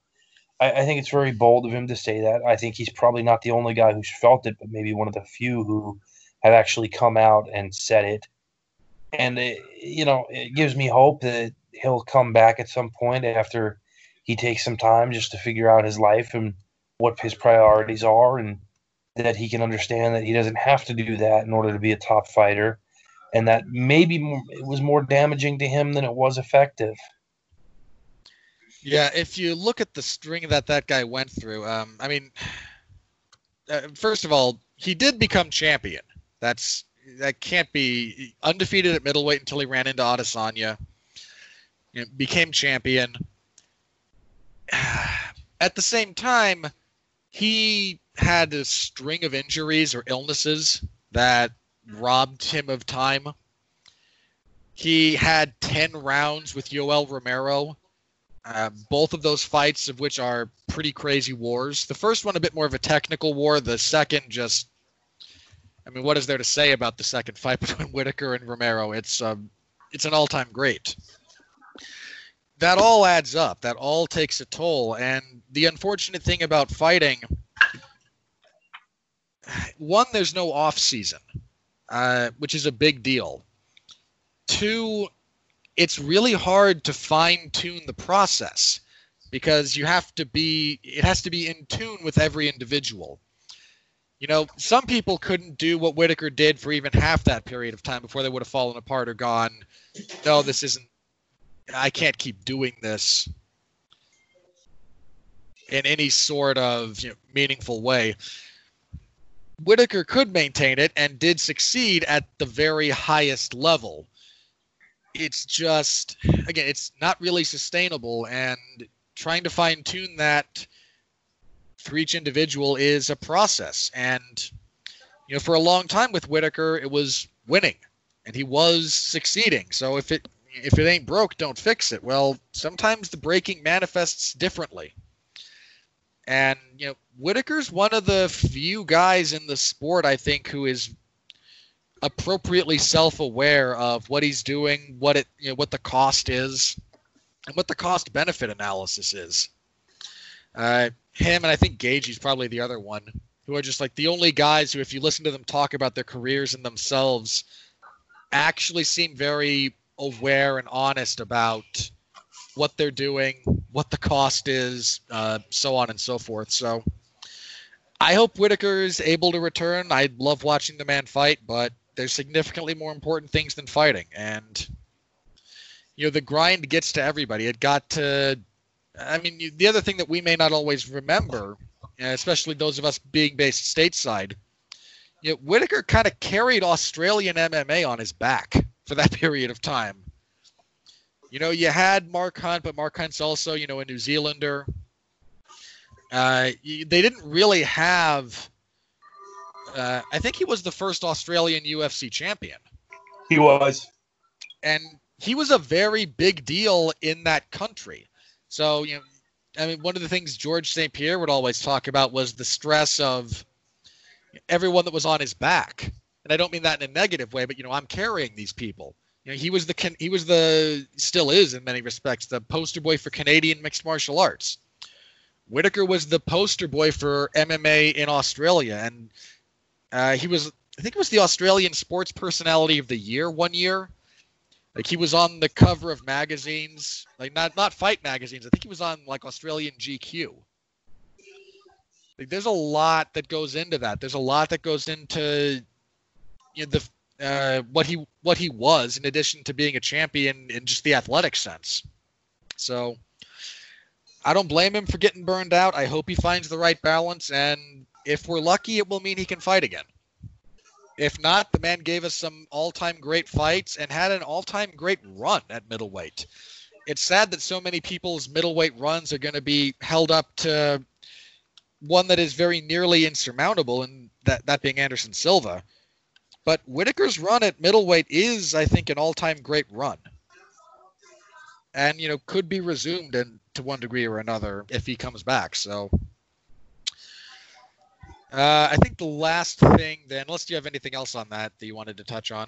I, think it's very bold of him to say that. I think he's probably not the only guy who's felt it, but maybe one of the few who have actually come out and said it. And it, you know, it gives me hope that he'll come back at some point after he takes some time just to figure out his life and what his priorities are and that he can understand that he doesn't have to do that in order to be a top fighter. And that maybe it was more damaging to him than it was effective. Yeah if you look at the string that that guy went through um, i mean uh, first of all he did become champion. That's that can't be undefeated at middleweight until he ran into adesanya you know, became champion. At the same time, he had a string of injuries or illnesses that robbed him of time. He had 10 rounds with Yoel Romero, uh, both of those fights of which are pretty crazy wars. The first one, a bit more of a technical war. The second, just, I mean, what is there to say about the second fight between Whittaker and Romero? It's, um, it's an all time great that all adds up. That all takes a toll. And the unfortunate thing about fighting, one, there's no off season, uh, which is a big deal. Two, it's really hard to fine tune the process because you have to be it has to be in tune with every individual. You know, some people couldn't do what Whittaker did for even half that period of time before they would have fallen apart or gone, no, this isn't I can't keep doing this in any sort of you know, meaningful way. Whittaker could maintain it and did succeed at the very highest level. It's just, again, it's not really sustainable, and trying to fine tune that for each individual is a process. And, you know, for a long time with Whittaker, it was winning and he was succeeding. So if it if it ain't broke, don't fix it. Well, sometimes the breaking manifests differently. And you know, Whittaker's one of the few guys in the sport I think who is appropriately self-aware of what he's doing, what it you know, what the cost is, and what the cost benefit analysis is. Uh, him and I think Gaethje's probably the other one who are just like the only guys who, if you listen to them talk about their careers and themselves, actually seem very aware and honest about what they're doing, what the cost is, uh, so on and so forth. So I hope Whittaker is able to return. I love watching the man fight, but there's significantly more important things than fighting. And, you know, the grind gets to everybody. It got to, I mean, the other thing that we may not always remember, especially those of us being based stateside, you know, Whittaker kind of carried Australian MMA on his back for that period of time. You know, you had Mark Hunt, but Mark Hunt's also, you know, a New Zealander. Uh, they didn't really have. Uh, I think he was the first Australian UFC champion. He was. And he was a very big deal in that country. So, you know, I mean, one of the things Georges St-Pierre would always talk about was the stress of everyone that was on his back. And I don't mean that in a negative way, but, you know, I'm carrying these people. You know, he was the he was the still is in many respects the poster boy for Canadian mixed martial arts. Whittaker was the poster boy for MMA in Australia, and uh, he was I think it was the Australian Sports Personality of the Year one year. Like he was on the cover of magazines, like not not fight magazines. I think he was on like Australian GQ. Like there's a lot that goes into that. There's a lot that goes into you know, the uh, what he what he was in addition to being a champion in just the athletic sense. So I don't blame him for getting burned out. I hope he finds the right balance, and if we're lucky, it will mean he can fight again. If not, the man gave us some all-time great fights and had an all-time great run at middleweight. It's sad that so many people's middleweight runs are going to be held up to one that is very nearly insurmountable, and that that being Anderson Silva. But Whittaker's run at middleweight is, I think, an all-time great run, and you know could be resumed in, to one degree or another if he comes back. So, uh, I think the last thing, then, unless you have anything else on that that you wanted to touch on.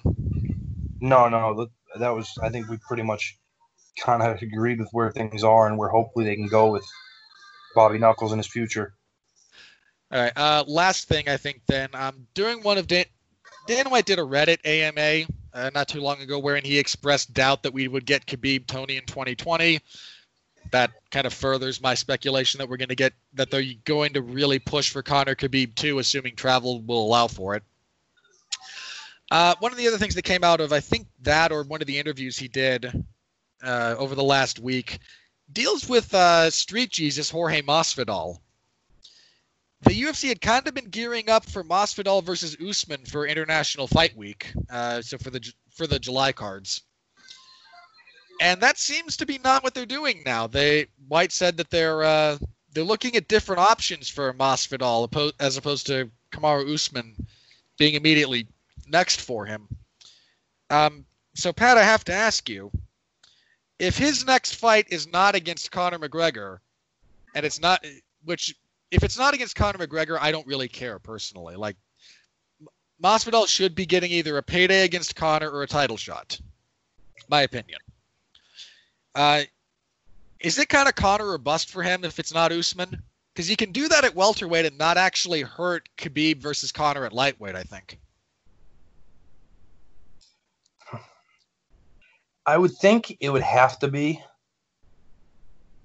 No, no, that was. I think we pretty much kind of agreed with where things are and where hopefully they can go with Bobby Knuckles in his future. All right. Uh, last thing, I think then, um, during one of Dana, Dana White did a Reddit AMA uh, not too long ago wherein he expressed doubt that we would get Khabib Tony in 2020. That kind of furthers my speculation that we're going to get that they're going to really push for Conor Khabib too, assuming travel will allow for it. Uh, one of the other things that came out of I think that or one of the interviews he did uh, over the last week deals with uh, Street Jesus Jorge Masvidal the UFC had kind of been gearing up for Masvidal versus Usman for International Fight Week, uh, so for the for the July cards, and that seems to be not what they're doing now. They White said that they're uh, they're looking at different options for Masvidal as opposed to Kamaru Usman being immediately next for him. Um, so Pat, I have to ask you, if his next fight is not against Conor McGregor, and it's not, which if it's not against Conor McGregor, I don't really care personally. Like Masvidal should be getting either a payday against Conor or a title shot. My opinion. Uh, is it kind of Conor or bust for him if it's not Usman? Because he can do that at welterweight and not actually hurt Khabib versus Conor at lightweight. I think. I would think it would have to be.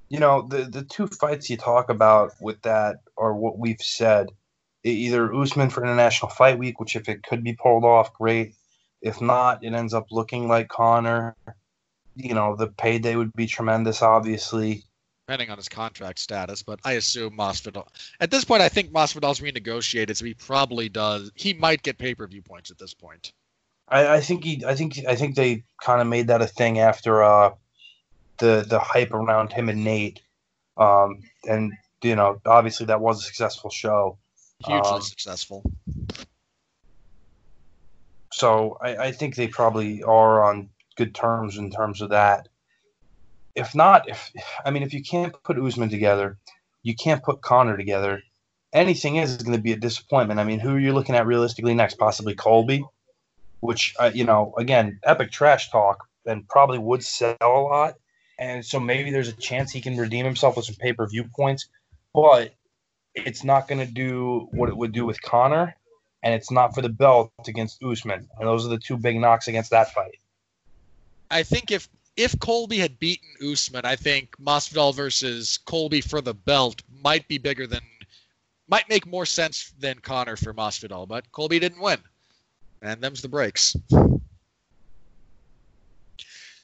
You know, the the two fights you talk about with that are what we've said. Either Usman for International Fight Week, which if it could be pulled off, great. If not, it ends up looking like Conor. You know, the payday would be tremendous, obviously. Depending on his contract status, but I assume Masvidal. At this point, I think Masvidal's renegotiated, so he probably does. He might get pay per view points at this point. I, I, think he. I think. I think they kind of made that a thing after uh, the the hype around him and Nate, um, and you know, obviously that was a successful show, hugely um, successful. So I, I think they probably are on good terms in terms of that. If not, if I mean, if you can't put Usman together, you can't put Conor together. Anything is going to be a disappointment. I mean, who are you looking at realistically next? Possibly Colby, which uh, you know, again, epic trash talk, and probably would sell a lot and so maybe there's a chance he can redeem himself with some pay per view points, but it's not going to do what it would do with Conor, and it's not for the belt against Usman. And those are the two big knocks against that fight. I think if if Colby had beaten Usman, I think Masvidal versus Colby for the belt might be bigger than might make more sense than Conor for Masvidal, but Colby didn't win, and them's the breaks.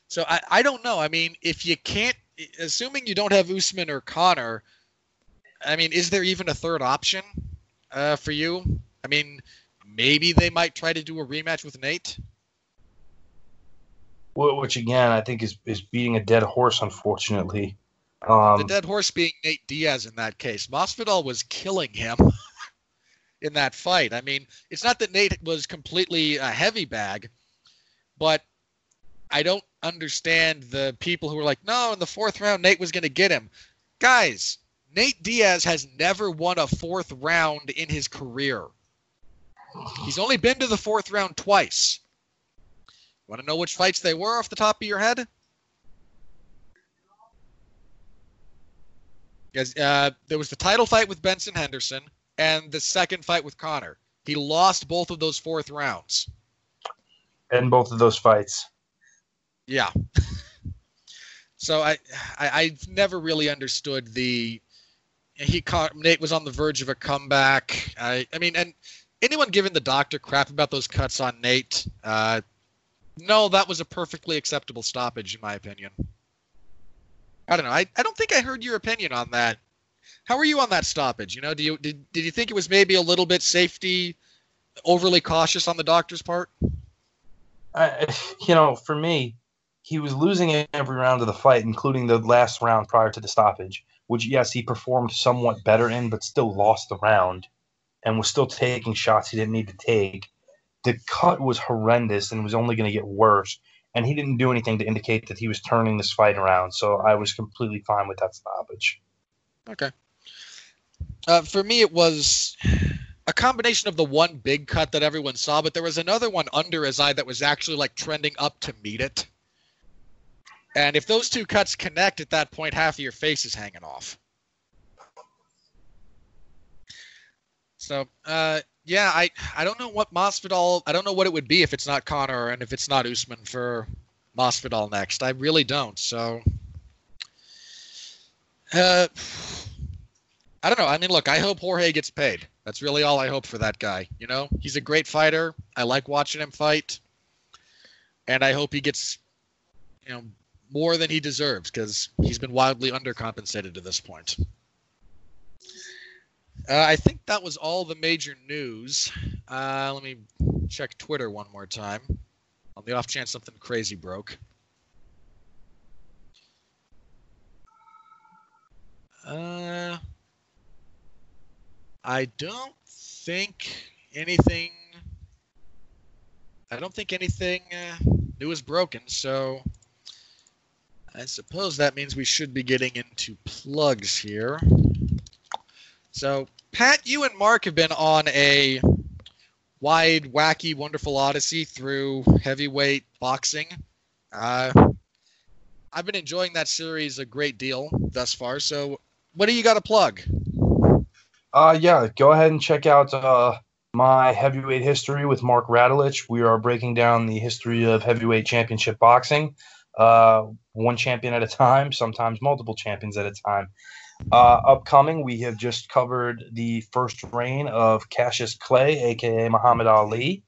So I, I don't know. I mean, if you can't, assuming you don't have Usman or Conor, I mean, is there even a third option uh, for you? I mean, maybe they might try to do a rematch with Nate. Which again, I think is is beating a dead horse, unfortunately. Um, the dead horse being Nate Diaz in that case. Masvidal was killing him in that fight. I mean, it's not that Nate was completely a heavy bag, but I don't understand the people who are like, no, in the fourth round, Nate was going to get him. Guys, Nate Diaz has never won a fourth round in his career. He's only been to the fourth round twice. Want to know which fights they were off the top of your head? Yes, uh, there was the title fight with Benson Henderson and the second fight with Conor. He lost both of those fourth rounds. In both of those fights. Yeah. so I, I I've never really understood the he caught Nate was on the verge of a comeback. I I mean and anyone giving the doctor crap about those cuts on Nate, uh, no, that was a perfectly acceptable stoppage in my opinion. I don't know. I, I don't think I heard your opinion on that. How were you on that stoppage? You know, do you did did you think it was maybe a little bit safety overly cautious on the doctor's part? I, you know, for me, he was losing every round of the fight, including the last round prior to the stoppage, which, yes, he performed somewhat better in, but still lost the round and was still taking shots he didn't need to take. The cut was horrendous and was only going to get worse. And he didn't do anything to indicate that he was turning this fight around. So I was completely fine with that stoppage. Okay. Uh, for me, it was a combination of the one big cut that everyone saw, but there was another one under his eye that was actually like trending up to meet it. And if those two cuts connect at that point, half of your face is hanging off. So, uh, yeah, I I don't know what Masvidal. I don't know what it would be if it's not Conor and if it's not Usman for Masvidal next. I really don't. So, uh, I don't know. I mean, look, I hope Jorge gets paid. That's really all I hope for that guy. You know, he's a great fighter. I like watching him fight, and I hope he gets, you know, more than he deserves because he's been wildly undercompensated to this point. Uh, I think that was all the major news. Uh, let me check Twitter one more time on the off chance something crazy broke. Uh, I don't think anything. I don't think anything uh, new is broken. So I suppose that means we should be getting into plugs here. So, Pat, you and Mark have been on a wide, wacky, wonderful odyssey through heavyweight boxing. Uh, I've been enjoying that series a great deal thus far. So, what do you got to plug? Uh, yeah, go ahead and check out uh, my heavyweight history with Mark Radulich. We are breaking down the history of heavyweight championship boxing. Uh, one champion at a time, sometimes multiple champions at a time. Uh, upcoming, we have just covered the first reign of Cassius Clay, aka Muhammad Ali,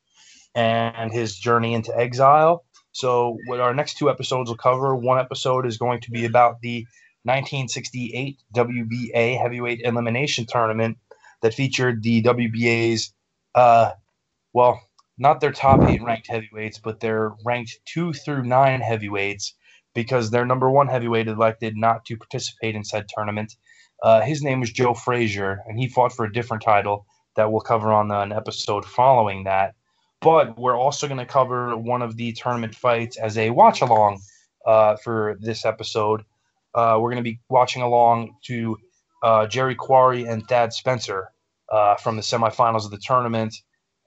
and his journey into exile. So, what our next two episodes will cover one episode is going to be about the 1968 WBA Heavyweight Elimination Tournament that featured the WBA's, uh, well, not their top eight ranked heavyweights, but their ranked two through nine heavyweights because their number one heavyweight elected not to participate in said tournament. Uh, his name was Joe Frazier, and he fought for a different title that we'll cover on an episode following that. But we're also going to cover one of the tournament fights as a watch along uh, for this episode. Uh, we're going to be watching along to uh, Jerry Quarry and Thad Spencer uh, from the semifinals of the tournament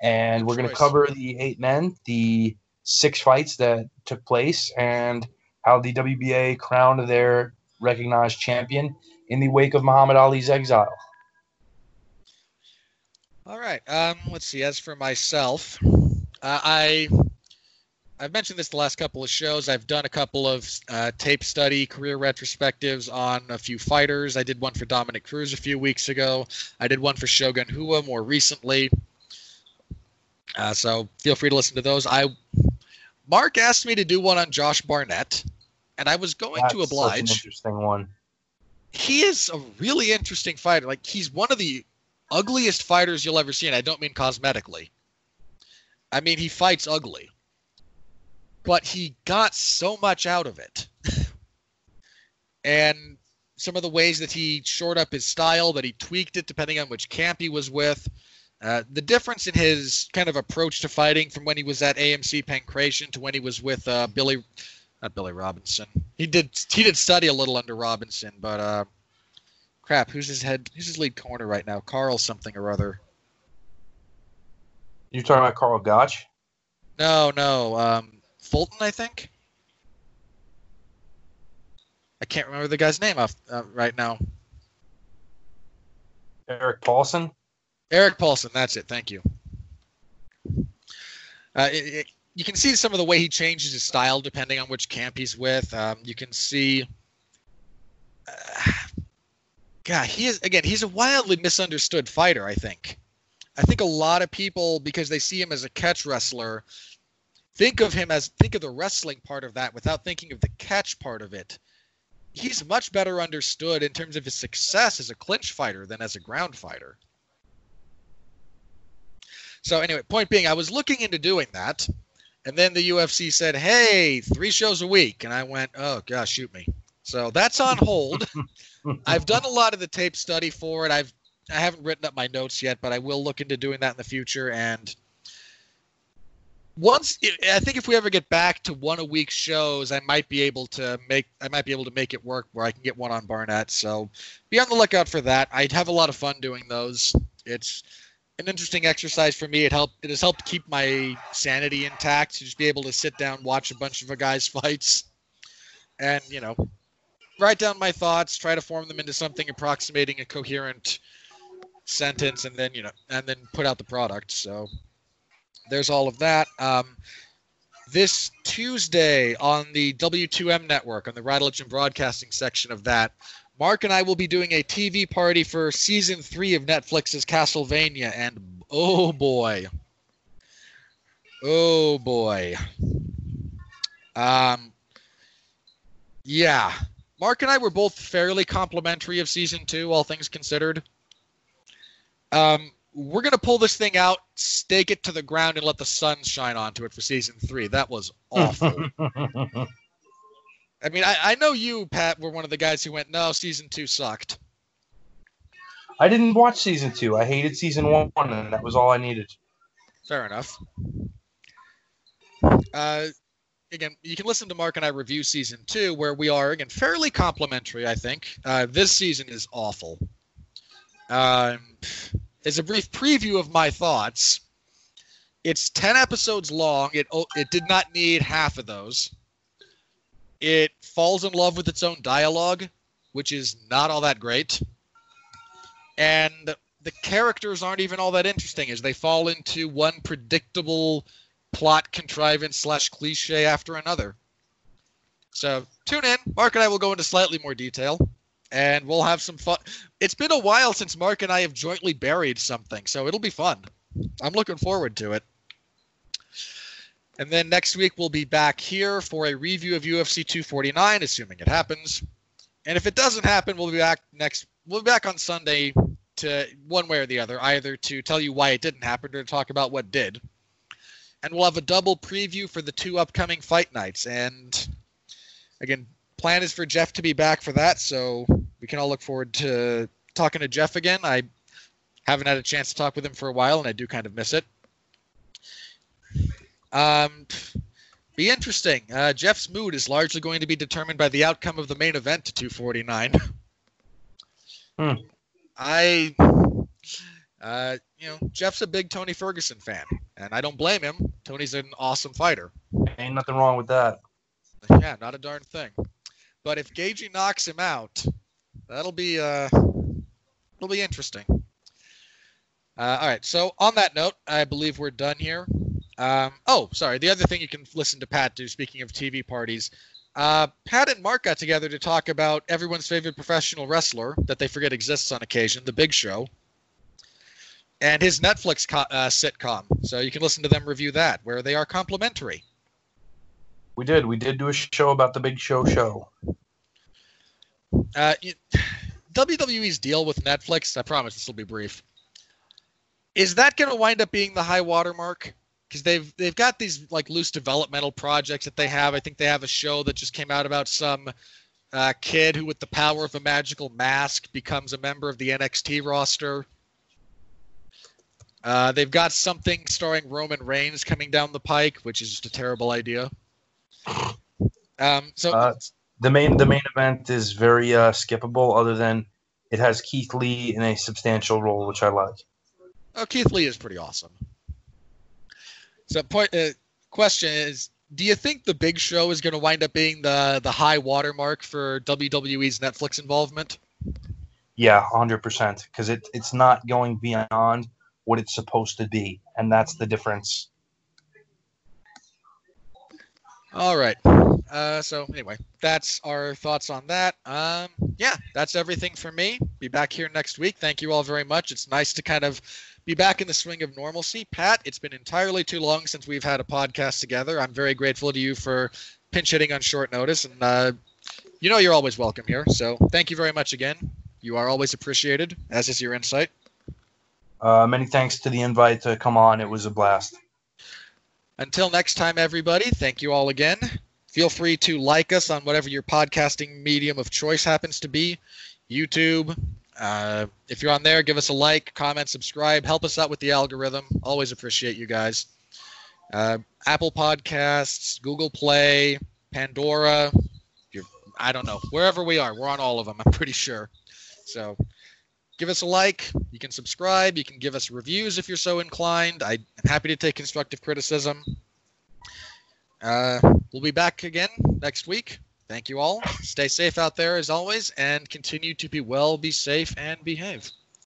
and we're going to cover the eight men, the six fights that took place, and how the WBA crowned their recognized champion in the wake of Muhammad Ali's exile. All right. Um, let's see. As for myself, uh, I I've mentioned this the last couple of shows. I've done a couple of uh, tape study career retrospectives on a few fighters. I did one for Dominick Cruz a few weeks ago. I did one for Shogun Rua more recently. Uh, so feel free to listen to those. I Mark asked me to do one on Josh Barnett, and I was going That's to oblige. Interesting one. He is a really interesting fighter. Like he's one of the ugliest fighters you'll ever see, and I don't mean cosmetically. I mean he fights ugly, but he got so much out of it, and some of the ways that he shored up his style, that he tweaked it depending on which camp he was with uh, the difference in his kind of approach to fighting from when he was at AMC Pankration to when he was with uh, Billy, not Billy Robinson. He did he did study a little under Robinson, but uh, crap, who's his head? Who's his lead corner right now? Carl something or other. You talking about Karl Gotch? No, no, um, Fulton, I think. I can't remember the guy's name off uh, right now. Erik Paulson. Erik Paulson, that's it. Thank you. Uh, it, it, you can see some of the way he changes his style depending on which camp he's with. Um, you can see. Uh, God, he is again. He's a wildly misunderstood fighter. I think. I think a lot of people, because they see him as a catch wrestler, think of him as think of the wrestling part of that without thinking of the catch part of it. He's much better understood in terms of his success as a clinch fighter than as a ground fighter. So anyway, point being, I was looking into doing that, and then the UFC said, "Hey, three shows a week," and I went, "Oh gosh, shoot me." So that's on hold. I've done a lot of the tape study for it. I've I haven't written up my notes yet, but I will look into doing that in the future. And once I think if we ever get back to one a week shows, I might be able to make I might be able to make it work where I can get one on Barnett. So be on the lookout for that. I'd have a lot of fun doing those. It's an interesting exercise for me. It helped. It has helped keep my sanity intact to just be able to sit down, watch a bunch of a guy's fights, and you know, write down my thoughts, try to form them into something approximating a coherent sentence, and then you know, and then put out the product. So there's all of that. Um, this Tuesday on the W2M network, on the Radulich and Broadcasting section of that, Mark and I will be doing a TV party for season three of Netflix's Castlevania, and oh boy, oh boy, um, yeah, Mark and I were both fairly complimentary of season two, all things considered. Um, we're gonna pull this thing out, stake it to the ground, and let the sun shine onto it for season three. That was awful. I mean, I, I know you, Pat, were one of the guys who went, no, season two sucked. I didn't watch season two. I hated season one, and that was all I needed. Fair enough. Uh, again, you can listen to Mark and I review season two, where we are again fairly complimentary. I think uh, this season is awful. Um, as a brief preview of my thoughts, it's ten episodes long. It it did not need half of those. It falls in love with its own dialogue, which is not all that great. And the characters aren't even all that interesting as they fall into one predictable plot contrivance slash cliche after another. So tune in. Mark and I will go into slightly more detail, and we'll have some fun. It's been a while since Mark and I have jointly buried something, so it'll be fun. I'm looking forward to it. And then next week we'll be back here for a review of UFC 249, assuming it happens. And if it doesn't happen, we'll be back next. We'll be back on Sunday to one way or the other, either to tell you why it didn't happen or to talk about what did. And we'll have a double preview for the two upcoming fight nights. And again, plan is for Jeff to be back for that, so we can all look forward to talking to Jeff again. I haven't had a chance to talk with him for a while, and I do kind of miss it. Um, be interesting. Uh, Jeff's mood is largely going to be determined by the outcome of the main event to 249. Hmm. I, uh, you know, Jeff's a big Tony Ferguson fan, and I don't blame him. Tony's an awesome fighter. Ain't nothing wrong with that. Yeah, not a darn thing. But if Gaethje knocks him out, that'll be uh, it'll be interesting. Uh, all right. So on that note, I believe we're done here. Um, oh, sorry. The other thing you can listen to Pat do, speaking of TV parties, uh, Pat and Mark got together to talk about everyone's favorite professional wrestler that they forget exists on occasion, The Big Show, and his Netflix co- uh, sitcom. So you can listen to them review that, where they are complimentary. We did. We did do a show about the Big Show show. Uh, you, WWE's deal with Netflix, I promise this will be brief. Is that going to wind up being the high watermark? Because they've they've got these like loose developmental projects that they have. I think they have a show that just came out about some uh, kid who, with the power of a magical mask, becomes a member of the NXT roster. Uh, they've got something starring Roman Reigns coming down the pike, which is just a terrible idea. Um, so Uh, the main the main event is very uh, skippable, other than it has Keith Lee in a substantial role, which I like. Oh, Keith Lee is pretty awesome. So, point uh, question is: Do you think the Big Show is going to wind up being the the high watermark for WWE's Netflix involvement? Yeah, hundred percent, because it it's not going beyond what it's supposed to be, and that's the difference. All right. Uh, so anyway, that's our thoughts on that. Um, yeah, that's everything for me. Be back here next week. Thank you all very much. It's nice to kind of be back in the swing of normalcy. Pat, it's been entirely too long since we've had a podcast together. I'm very grateful to you for pinch hitting on short notice, and uh, you know you're always welcome here. So thank you very much again. You are always appreciated, as is your insight. Uh, many thanks to the invite to come on. It was a blast. Until next time, everybody, thank you all again. Feel free to like us on whatever your podcasting medium of choice happens to be YouTube. Uh, if you're on there, give us a like, comment, subscribe. Help us out with the algorithm. Always appreciate you guys. Uh, Apple Podcasts, Google Play, Pandora. I don't know. Wherever we are, we're on all of them, I'm pretty sure. So give us a like. You can subscribe. You can give us reviews if you're so inclined. I'm happy to take constructive criticism. Uh, we'll be back again next week. Thank you all. Stay safe out there as always, and continue to be well, be safe, and behave.